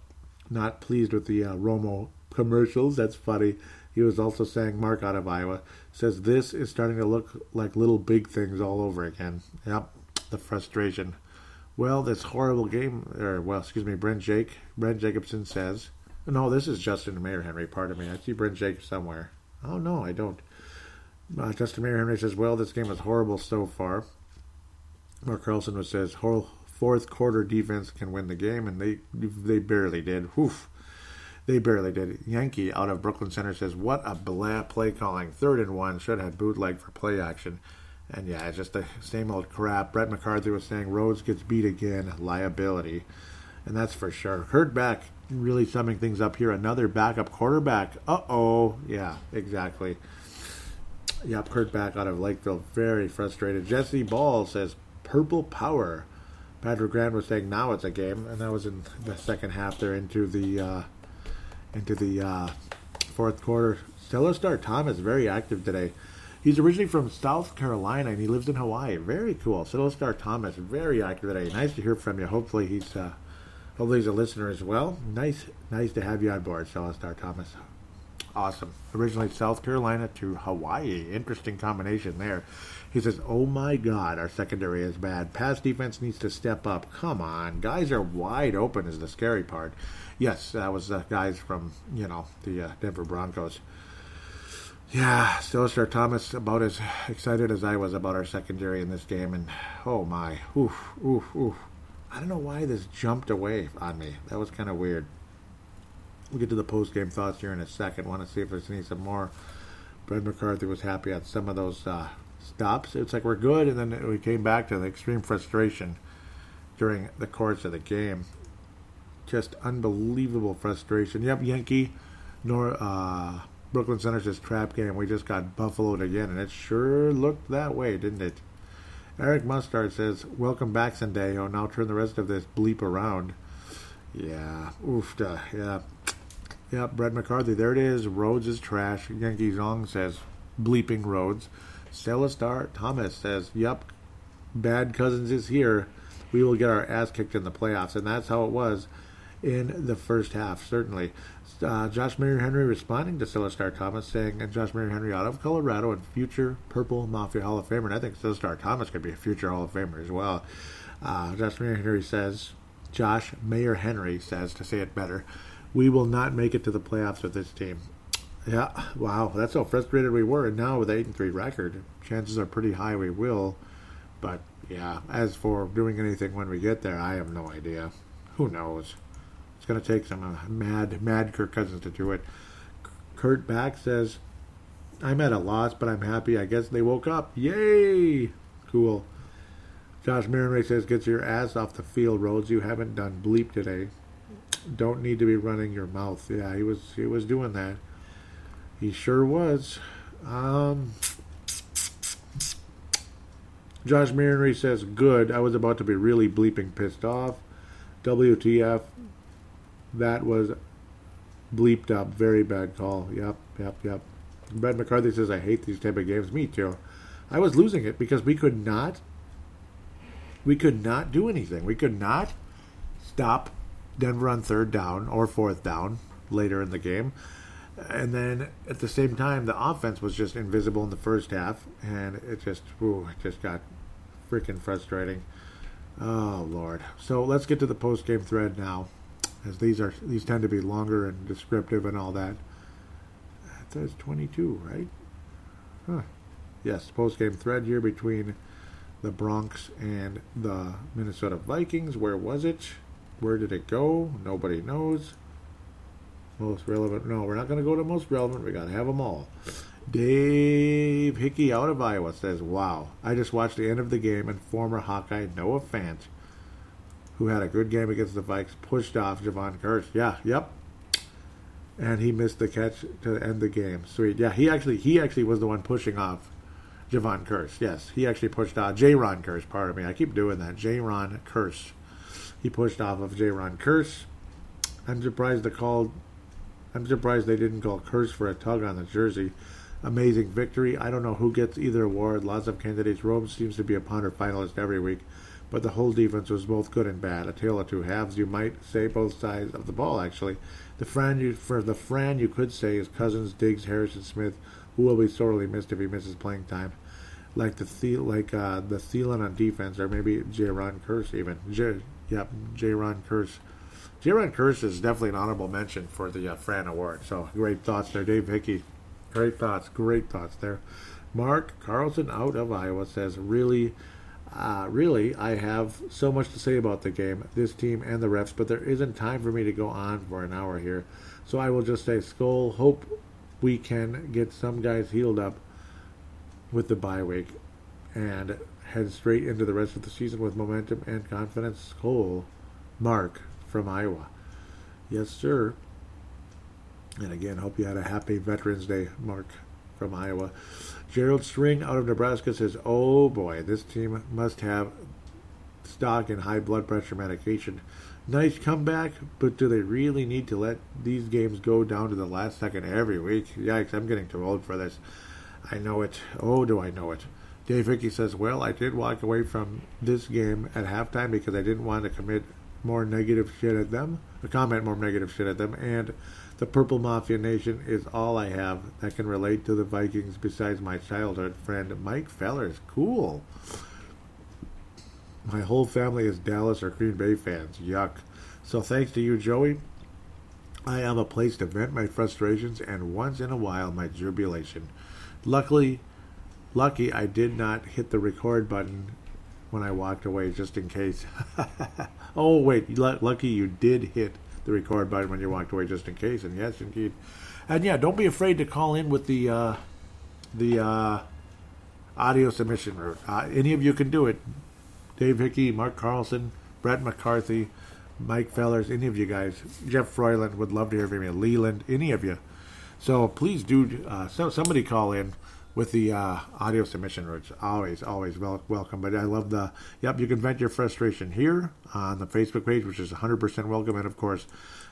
not pleased with the uh, Romo commercials. That's funny. He was also saying, Mark out of Iowa says, this is starting to look like little big things all over again. Yep, the frustration. Well, this horrible game, or, well, excuse me, Brent Jake, Brent Jacobson says, no, this is Justin Mayer Henry. Pardon me. I see Brent Jake somewhere. Oh no, I don't. Uh, Justin Mayer Henry says, "Well, this game was horrible so far." Mark Carlson says, fourth quarter defense can win the game," and they they barely did. Woof. They barely did. Yankee out of Brooklyn Center says, "What a blah play calling! Third and one should have bootleg for play action." And yeah, it's just the same old crap. Brett McCarthy was saying Rhodes gets beat again, liability, and that's for sure. Hurt back really summing things up here. Another backup quarterback. Uh oh. Yeah, exactly. Yep, Kurt back out of Lakeville. Very frustrated. Jesse Ball says, Purple Power. Patrick Grant was saying now it's a game, and that was in the second half. They're into the uh, into the uh, fourth quarter. Celestar Thomas very active today. He's originally from South Carolina and he lives in Hawaii. Very cool. Celestar Thomas very active today. Nice to hear from you. Hopefully he's uh, Hopefully, he's a listener as well. Nice, nice to have you on board, Celestar Thomas. Awesome. Originally South Carolina to Hawaii. Interesting combination there. He says, "Oh my God, our secondary is bad. Pass defense needs to step up. Come on, guys are wide open. Is the scary part." Yes, that was uh, guys from you know the uh, Denver Broncos. Yeah, Celestar Thomas about as excited as I was about our secondary in this game, and oh my, oof, oof, oof. I don't know why this jumped away on me. That was kind of weird. We'll get to the post game thoughts here in a second. Want to see if there's any some more. Brett McCarthy was happy at some of those uh, stops. It's like we're good, and then we came back to the extreme frustration during the course of the game. Just unbelievable frustration. Yep, Yankee, nor uh, Brooklyn Center's trap game. We just got buffaloed again, and it sure looked that way, didn't it? Eric Mustard says, Welcome back, Sendejo. Now turn the rest of this bleep around. Yeah, oofta. Yeah. Yeah, Brett McCarthy. There it is. Rhodes is trash. Yankee Zong says, bleeping Rhodes. Celestar Thomas says, Yep, bad cousins is here. We will get our ass kicked in the playoffs. And that's how it was in the first half, certainly uh, Josh Mayer Henry responding to Celestar Thomas, saying, and Josh Mayer Henry out of Colorado and future Purple Mafia Hall of Famer. And I think Celestar Thomas could be a future Hall of Famer as well. Uh, Josh Mayer Henry says, Josh Mayer Henry says, to say it better, we will not make it to the playoffs with this team. Yeah, wow, that's how frustrated we were. And now with 8 and 3 record, chances are pretty high we will. But yeah, as for doing anything when we get there, I have no idea. Who knows? It's going to take some uh, mad, mad Kirk Cousins to do it. Kurt Back says, I'm at a loss, but I'm happy. I guess they woke up. Yay! Cool. Josh Marinray says, Get your ass off the field, Rhodes. You haven't done bleep today. Don't need to be running your mouth. Yeah, he was he was doing that. He sure was. Um, Josh Marinray says, Good. I was about to be really bleeping pissed off. WTF that was bleeped up. Very bad call. Yep, yep, yep. Brad McCarthy says, I hate these type of games. Me too. I was losing it because we could not we could not do anything. We could not stop Denver on third down or fourth down later in the game. And then at the same time, the offense was just invisible in the first half, and it just, ooh, it just got freaking frustrating. Oh Lord! So let's get to the post game thread now as these are these tend to be longer and descriptive and all that. It says 22, right? Huh. Yes, post game thread here between the Bronx and the Minnesota Vikings. Where was it? Where did it go? Nobody knows. Most relevant. No, we're not going to go to most relevant. We got to have them all. Dave Hickey out of Iowa says, Wow, I just watched the end of the game and former Hawkeye Noah Fant, who had a good game against the Vikes, pushed off Javon Kearse. Yeah, yep. And he missed the catch to end the game. Sweet. Yeah, he actually he actually was the one pushing off Javon Kearse. Yes, he actually pushed off Jayron Kearse. Pardon me, I keep doing that. Jayron Kearse. He pushed off of Jayron Kearse. I'm surprised the call. I'm surprised they didn't call Kearse for a tug on the jersey amazing victory. I don't know who gets either award. Lots of candidates. Rome seems to be a punter finalist every week, but the whole defense was both good and bad. A tale of two halves, you might say, both sides of the ball. Actually, the Fran you, for the Fran you could say is Cousins, Diggs, Harrison Smith, who will be sorely missed if he misses playing time. Like the the like uh, the Thielen on defense, or maybe Jayron Kearse even. J, yep, Jayron Kearse. Jayron Kearse is definitely an honorable mention for the uh, Fran Award. So great thoughts there, Dave Hickey. Great thoughts, great thoughts there. Mark Carlson out of Iowa says, really, uh, really, I have so much to say about the game, this team, and the refs, but there isn't time for me to go on for an hour here. So I will just say, Skol, hope we can get some guys healed up with the bye week and head straight into the rest of the season with momentum and confidence. Skol, Mark from Iowa. Yes, sir. And again, hope you had a happy Veterans Day, Mark from Iowa. Gerald String out of Nebraska says, Oh boy, this team must have stock in high blood pressure medication. Nice comeback, but do they really need to let these games go down to the last second every week? Yikes, I'm getting too old for this. I know it. Oh, do I know it. Dave Hickey says, Well, I did walk away from this game at halftime because I didn't want to commit more negative shit at them, comment more negative shit at them, and the Purple Mafia Nation is all I have that can relate to the Vikings besides my childhood friend Mike Fellers. Cool. My whole family is Dallas or Green Bay fans. Yuck. So thanks to you, Joey, I have a place to vent my frustrations and once in a while my jubilation. Luckily, lucky I did not hit the record button when I walked away just in case. oh, wait, lucky you did hit the record button when you walked away, just in case. And yes, indeed. And yeah, don't be afraid to call in with the uh, the uh, audio submission route. Uh, any of you can do it. Dave Hickey, Mark Carlson, Brett McCarthy, Mike Fellers, any of you guys. Jeff Froyland would love to hear from you. Leland, any of you. So please do. Uh, so somebody call in with the uh, audio submission routes. Always, always wel- welcome. But I love the, yep, you can vent your frustration here on the Facebook page, which is 100% welcome. And of course,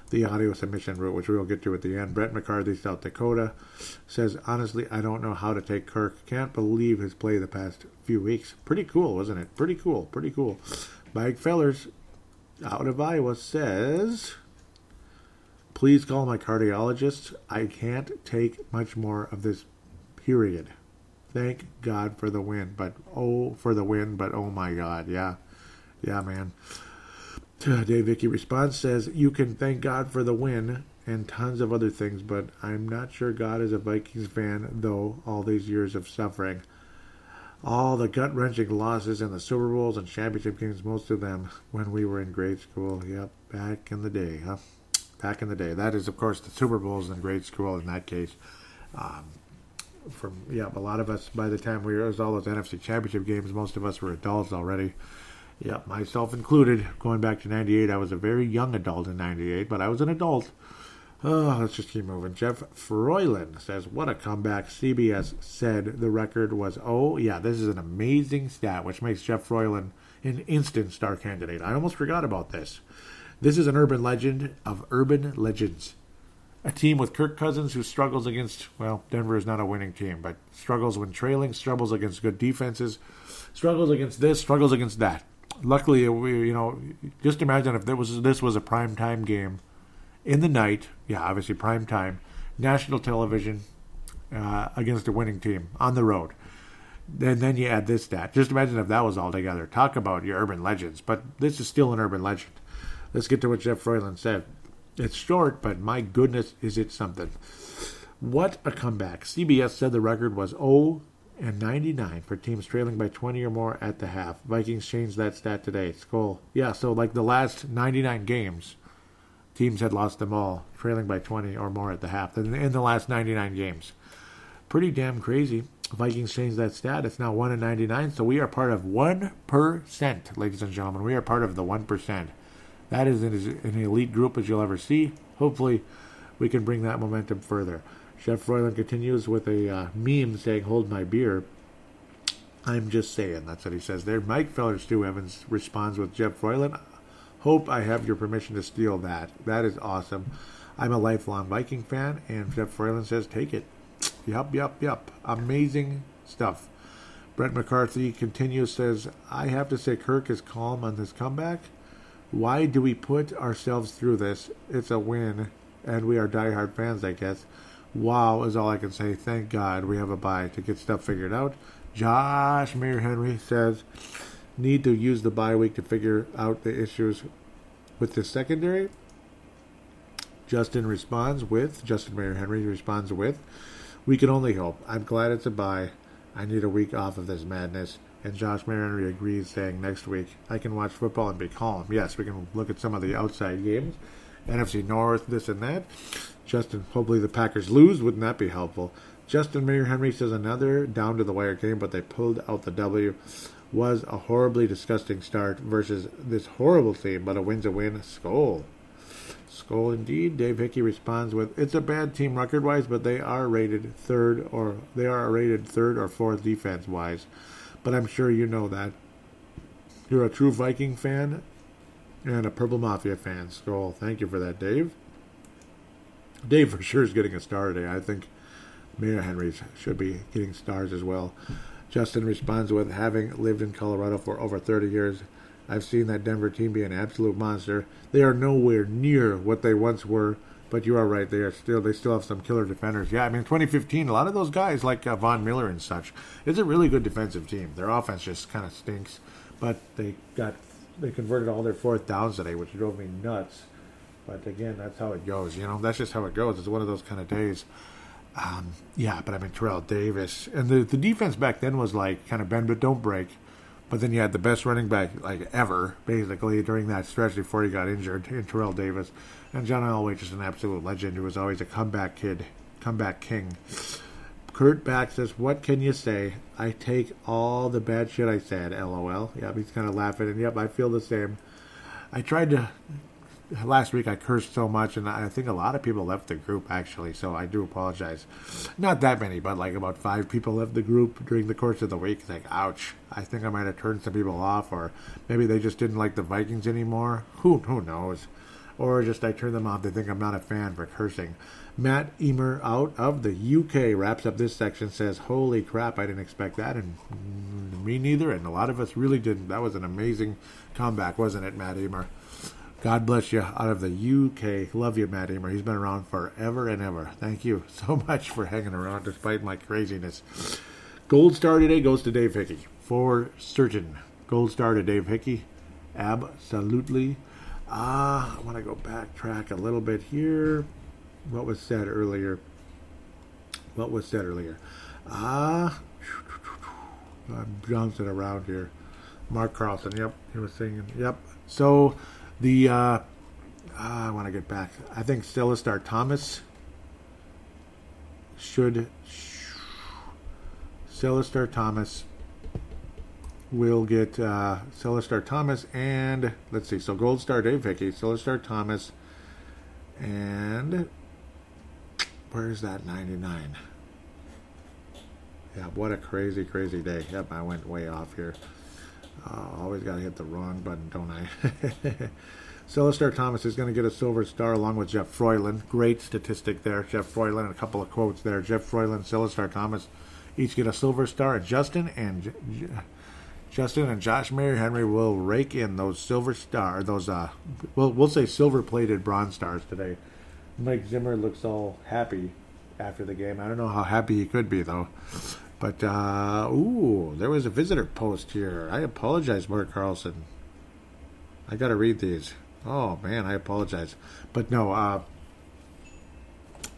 the audio submission route, which we will get to at the end. Brett McCarthy, South Dakota, says, honestly, I don't know how to take Kirk. Can't believe his play the past few weeks. Pretty cool, wasn't it? Pretty cool, pretty cool. Mike Fellers, out of Iowa, says, please call my cardiologist. I can't take much more of this period. Thank God for the win, but oh, for the win, but oh my God, yeah, yeah, man. Dave Vicky response says, You can thank God for the win and tons of other things, but I'm not sure God is a Vikings fan, though, all these years of suffering. All the gut wrenching losses in the Super Bowls and championship games, most of them when we were in grade school. Yep, back in the day, huh? Back in the day. That is, of course, the Super Bowls in grade school in that case. Um, from yeah, a lot of us by the time we were was all those NFC Championship games, most of us were adults already. Yeah, myself included. Going back to '98, I was a very young adult in '98, but I was an adult. Oh, let's just keep moving. Jeff Froyland says, "What a comeback!" CBS said the record was. Oh, yeah, this is an amazing stat, which makes Jeff Froyland an instant star candidate. I almost forgot about this. This is an urban legend of urban legends a team with Kirk Cousins who struggles against, well, Denver is not a winning team, but struggles when trailing, struggles against good defenses, struggles against this, struggles against that. Luckily, we, you know, just imagine if there was this was a prime time game in the night. Yeah, obviously prime time, national television uh, against a winning team on the road. And then you add this stat. Just imagine if that was all together. Talk about your urban legends, but this is still an urban legend. Let's get to what Jeff Froyland said. It's short, but my goodness, is it something. What a comeback. CBS said the record was 0 and 99 for teams trailing by 20 or more at the half. Vikings changed that stat today. Skol. Yeah, so like the last 99 games, teams had lost them all, trailing by 20 or more at the half in, in the last 99 games. Pretty damn crazy. Vikings changed that stat. It's now 1 in 99, so we are part of 1%, ladies and gentlemen. We are part of the 1%. That is an elite group as you'll ever see. Hopefully, we can bring that momentum further. Jeff Froyland continues with a uh, meme saying, Hold my beer. I'm just saying. That's what he says there. Mike Feller, Stu Evans responds with Jeff Froyland. Hope I have your permission to steal that. That is awesome. I'm a lifelong Viking fan, and Jeff Froyland says, Take it. Yup, yup, yup. Amazing stuff. Brent McCarthy continues, says, I have to say Kirk is calm on this comeback. Why do we put ourselves through this? It's a win, and we are diehard fans, I guess. Wow is all I can say. Thank God we have a bye to get stuff figured out. Josh Mayer Henry says, need to use the bye week to figure out the issues with the secondary. Justin responds with, Justin Mayer Henry responds with, we can only hope. I'm glad it's a bye. I need a week off of this madness. And Josh Henry agrees, saying next week I can watch football and be calm. Yes, we can look at some of the outside games, NFC North, this and that. Justin, hopefully the Packers lose. Wouldn't that be helpful? Justin Mayer Henry says another down to the wire game, but they pulled out the W. Was a horribly disgusting start versus this horrible team, but a win's a win. Skol. Skol indeed. Dave Hickey responds with, "It's a bad team record wise, but they are rated third or they are rated third or fourth defense wise. But I'm sure you know that. You're a true Viking fan and a Purple Mafia fan. Skol. Thank you for that, Dave. Dave for sure is getting a star today. I think Mayor Henry's should be getting stars as well. Justin responds with having lived in Colorado for over 30 years. I've seen that Denver team be an absolute monster. They are nowhere near what they once were, but you are right. They are still they still have some killer defenders. Yeah, I mean 2015, a lot of those guys like uh, Von Miller and such. It's a really good defensive team. Their offense just kind of stinks, but they got they converted all their fourth downs today, which drove me nuts. But again, that's how it goes. You know, that's just how it goes. It's one of those kind of days. Um, yeah, but I mean Terrell Davis and the the defense back then was like kind of bend but don't break. But then you had the best running back like ever, basically during that stretch before he got injured in Terrell Davis, and John Elway just an absolute legend who was always a comeback kid, comeback king. Kurt Back says, "What can you say? I take all the bad shit I said." LOL. Yep, he's kind of laughing, and yep, I feel the same. I tried to last week I cursed so much, and I think a lot of people left the group actually. So I do apologize. Not that many, but like about five people left the group during the course of the week. Like, ouch! I think I might have turned some people off, or maybe they just didn't like the Vikings anymore. Who who knows? Or just I turn them off. They think I'm not a fan for cursing. Matt Emer out of the UK wraps up this section. Says, "Holy crap! I didn't expect that, and mm, me neither. And a lot of us really didn't. That was an amazing comeback, wasn't it, Matt Emer?" God bless you out of the UK. Love you, Matt Emer. He's been around forever and ever. Thank you so much for hanging around despite my craziness. Gold star today goes to Dave Hickey. For certain. Gold star to Dave Hickey. Absolutely. Ah, uh, I want to go backtrack a little bit here. What was said earlier? What was said earlier? Ah, uh, I'm bouncing around here. Mark Carlson. Yep, he was singing. Yep. So the uh, I want to get back. I think Celestar Thomas should Celestar Thomas will get uh, Celestar Thomas and let's see. So Gold Star Dave Hickey, Celestar Thomas, and where's that ninety nine? Yeah, what a crazy, crazy day. Yep, I went way off here. Uh, always got to hit the wrong button, don't I? Celestar Thomas is going to get a silver star along with Jeff Froyland. Great statistic there. Jeff Froyland, and a couple of quotes there. Jeff Froyland, Celestar Thomas each get a silver star. Justin and J- J- Justin and Josh Mayer Henry will rake in those silver star, those uh, we'll we'll say silver plated bronze stars today. Mike Zimmer looks all happy after the game. I don't know how happy he could be though. But, uh, ooh, there was a visitor post here. I apologize, Mark Carlson. I got to read these. Oh, man, I apologize. But no, uh,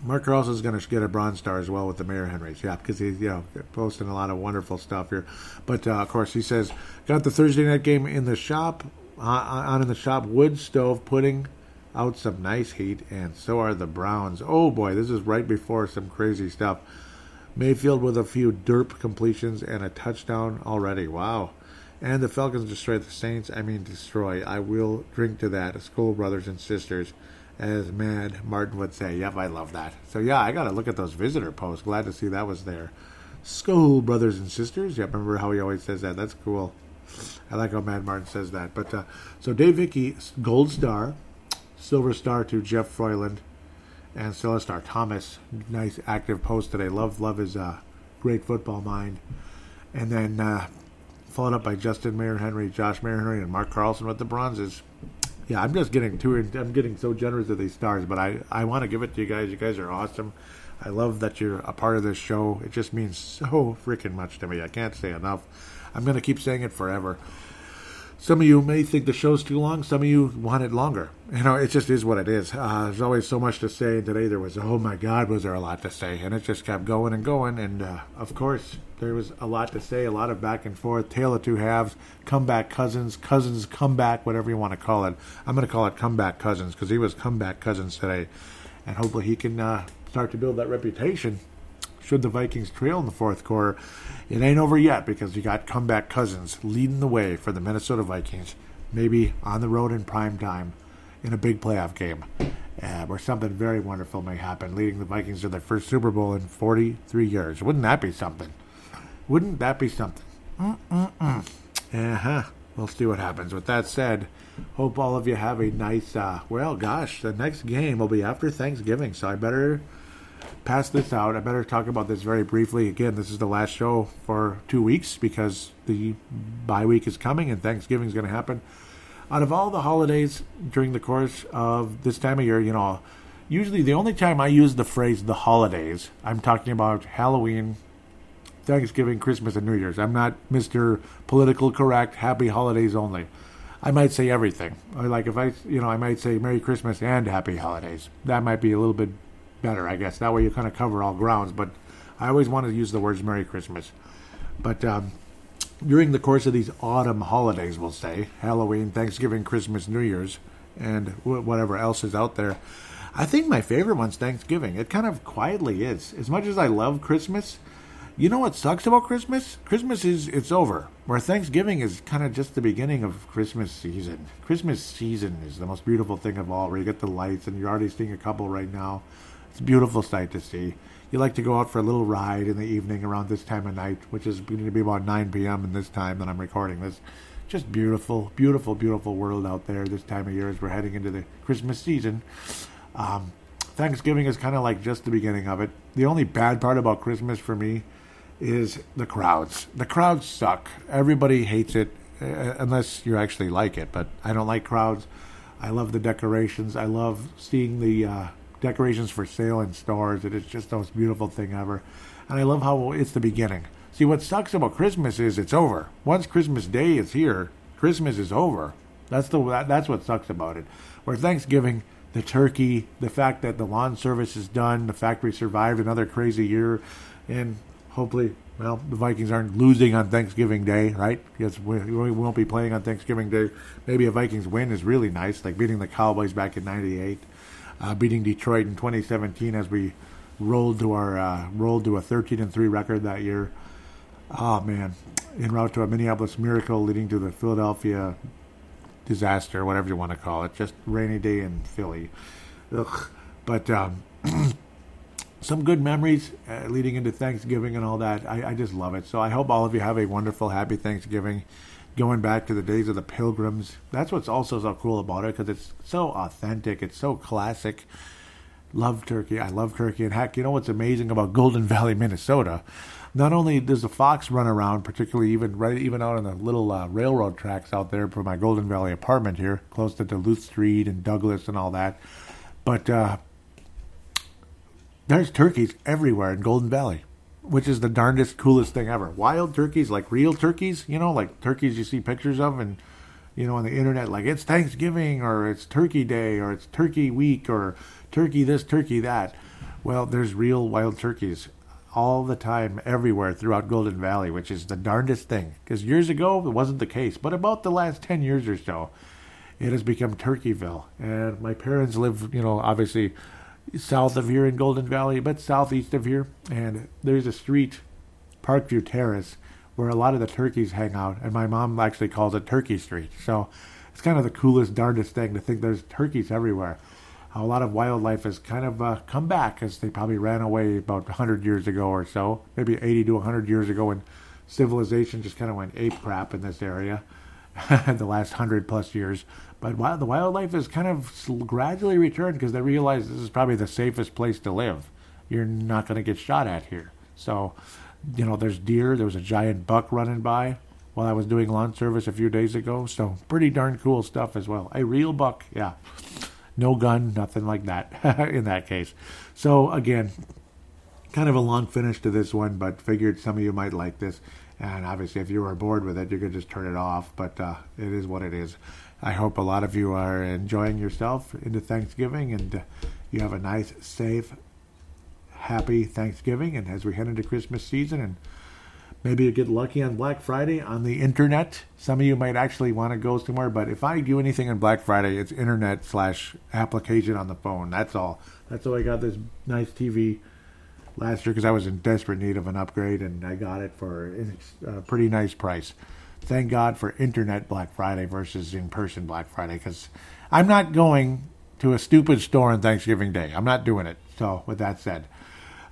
Mark Carlson is going to get a Bronze Star as well with the Mayor Henrys. Yeah, because he's you know posting a lot of wonderful stuff here. But uh, of course, he says got the Thursday night game in the shop uh, on in the shop. Wood stove putting out some nice heat, and so are the Browns. Oh boy, this is right before some crazy stuff. Mayfield with a few derp completions and a touchdown already. Wow. And the Falcons destroy the Saints. I mean, destroy. I will drink to that. Skol brothers and sisters as Mad Martin would say. Yep, I love that. So yeah, I got to look at those visitor posts. Glad to see that was there. Skol brothers and sisters. Yep, remember how he always says that? That's cool. I like how Mad Martin says that. But uh, so Dave Vicky, gold star, silver star to Jeff Froyland, and silver star Thomas. Nice active post today. Love love his uh, great football mind. And then uh, followed up by Justin Mayer Henry, Josh Mayer Henry, and Mark Carlson with the bronzes yeah, I'm just getting too. I'm getting so generous with these stars, but I I want to give it to you guys. You guys are awesome. I love that you're a part of this show. It just means so freaking much to me. I can't say enough. I'm to keep saying it forever. Some of you may think the show's too long. Some of you want it longer. You know, it just is what it is. Uh, there's always so much to say. Today there was, oh my God, was there a lot to say. And it just kept going and going. And uh, of course, there was a lot to say, a lot of back and forth, tale of two halves, comeback cousins, cousins comeback, whatever you want to call it. I'm going to call it comeback cousins because he was comeback cousins today. And hopefully he can uh, start to build that reputation should the Vikings trail in the fourth quarter. It ain't over yet because you got comeback cousins leading the way for the Minnesota Vikings, maybe on the road in prime time in a big playoff game uh, where something very wonderful may happen, leading the Vikings to their first Super Bowl in 43 years. Wouldn't that be something? Wouldn't that be something? Mm-mm-mm. Uh-huh. We'll see what happens. With that said, hope all of you have a nice, uh, well, gosh, the next game will be after Thanksgiving, so I better pass this out. I better talk about this very briefly. Again, this is the last show for two weeks because the bye week is coming and Thanksgiving is going to happen. Out of all the holidays during the course of this time of year, you know, usually the only time I use the phrase the holidays, I'm talking about Halloween, Thanksgiving, Christmas, and New Year's. I'm not Mr. Political Correct, happy holidays only. I might say everything. Like if I, you know, I might say Merry Christmas and Happy Holidays. That might be a little bit better, I guess. That way you kind of cover all grounds. But I always wanted to use the words Merry Christmas. But um, during the course of these autumn holidays, we'll say Halloween, Thanksgiving, Christmas, New Year's, and whatever else is out there, I think my favorite one's Thanksgiving. It kind of quietly is. As much as I love Christmas, you know what sucks about Christmas? Christmas is it's over. Where Thanksgiving is kind of just the beginning of Christmas season. Christmas season is the most beautiful thing of all, where you get the lights, and you're already seeing a couple right now. It's a beautiful sight to see. You like to go out for a little ride in the evening around this time of night, which is going to be about 9 p.m. in this time that I'm recording this. Just beautiful, beautiful, beautiful world out there this time of year as we're heading into the Christmas season. Um, Thanksgiving is kind of like just the beginning of it. The only bad part about Christmas for me is the crowds. The crowds suck. Everybody hates it uh, unless you actually like it. But I don't like crowds. I love the decorations. I love seeing the uh, decorations for sale in stores. It is just the most beautiful thing ever. And I love how it's the beginning. See, what sucks about Christmas is it's over. Once Christmas Day is here, Christmas is over. That's the that, that's what sucks about it. Where Thanksgiving, the turkey, the fact that the lawn service is done, the fact we survived another crazy year, and hopefully, well, the Vikings aren't losing on Thanksgiving Day, right? Because we, we won't be playing on Thanksgiving Day. Maybe a Vikings win is really nice, like beating the Cowboys back in '98 uh, beating Detroit in 2017 as we rolled to our uh, rolled to a 13 and three record that year. Oh man, en route to a Minneapolis miracle, leading to the Philadelphia disaster, whatever you want to call it. Just rainy day in Philly. Ugh. But um, some good memories uh, leading into Thanksgiving and all that. I, I just love it. So I hope all of you have a wonderful, happy Thanksgiving going back to the days of the pilgrims. That's what's also so cool about it because it's so authentic. It's so classic. Love turkey. I love turkey. And heck, you know what's amazing about Golden Valley, Minnesota? Not only does the fox run around, particularly even right even out on the little uh, railroad tracks out there for my Golden Valley apartment here, close to Duluth Street and Douglas and all that, but uh, there's turkeys everywhere in Golden Valley which is the darndest coolest thing ever. Wild turkeys, like real turkeys, you know, like turkeys you see pictures of and you know on the internet, like it's Thanksgiving or it's Turkey Day or it's Turkey Week or Turkey this, Turkey that. Well, there's real wild turkeys all the time, everywhere throughout Golden Valley, which is the darndest thing. Because years ago, it wasn't the case. But about the last 10 years or so, it has become Turkeyville. And my parents live, you know, obviously south of here in Golden Valley, but southeast of here. And there's a street, Parkview Terrace, where a lot of the turkeys hang out. And my mom actually calls it Turkey Street. So it's kind of the coolest, darndest thing to think there's turkeys everywhere a lot of wildlife has kind of uh, come back as they probably ran away about 100 years ago or so, maybe 80 to 100 years ago when civilization just kind of went ape crap in this area the last 100 plus years. But the wildlife has kind of gradually returned because they realize this is probably the safest place to live. You're not going to get shot at here. So, you know, there's deer. There was a giant buck running by while I was doing lawn service a few days ago. So, pretty darn cool stuff as well. A real buck, yeah no gun, nothing like that in that case. So again, kind of a long finish to this one, but figured some of you might like this. And obviously, if you are bored with it, you could just turn it off. But uh, it is what it is. I hope a lot of you are enjoying yourself into Thanksgiving and uh, you have a nice, safe, happy Thanksgiving. And as we head into Christmas season and Maybe you get lucky on Black Friday on the internet. Some of you might actually want to go somewhere, but if I do anything on Black Friday, it's internet slash application on the phone. That's all. That's how I got this nice TV last year because I was in desperate need of an upgrade and I got it for a pretty nice price. Thank God for internet Black Friday versus in person Black Friday because I'm not going to a stupid store on Thanksgiving Day. I'm not doing it. So, with that said,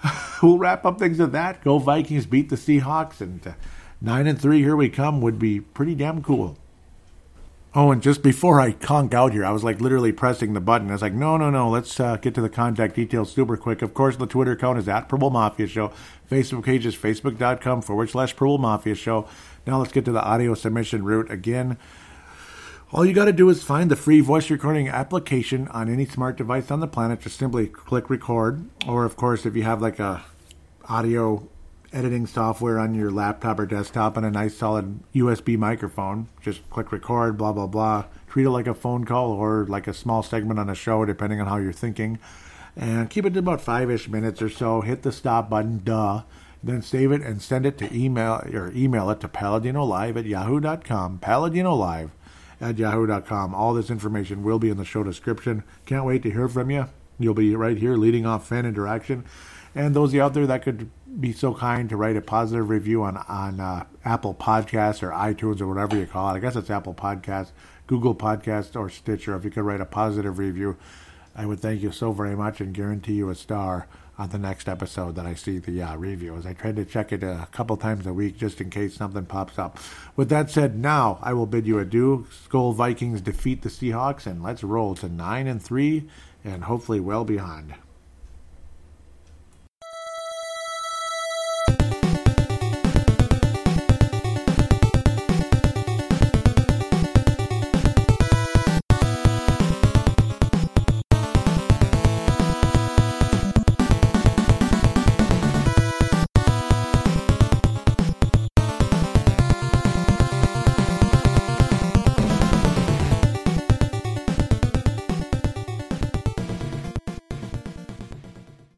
we'll wrap up things with that. Go Vikings beat the Seahawks, and uh, nine and three. Here we come would be pretty damn cool. Oh, and just before I conk out here, I was like literally pressing the button. I was like, no, no, no, let's uh, get to the contact details super quick. Of course, the Twitter account is at Purple Mafia Show. Facebook page is facebook.com forward slash Purple Mafia Show. Now let's get to the audio submission route again. All you got to do is find the free voice recording application on any smart device on the planet. Just simply click record, or of course, if you have like a audio editing software on your laptop or desktop and a nice solid USB microphone, just click record. Blah blah blah. Treat it like a phone call or like a small segment on a show, depending on how you're thinking. And keep it to about five-ish minutes or so. Hit the stop button. Duh then save it and send it to email or email it to paladinolive at yahoo.com. Paladinolive at yahoo.com. All this information will be in the show description. Can't wait to hear from you. You'll be right here leading off fan interaction. And those of you out there that could be so kind to write a positive review on, on uh, Apple Podcasts or iTunes or whatever you call it. I guess it's Apple Podcasts, Google Podcasts, or Stitcher. If you could write a positive review, I would thank you so very much and guarantee you a star on the next episode that I see the uh, reviews. I try to check it a couple times a week just in case something pops up. With that said, now I will bid you adieu. Skol Vikings defeat the Seahawks, and let's roll to nine and three, and hopefully well beyond.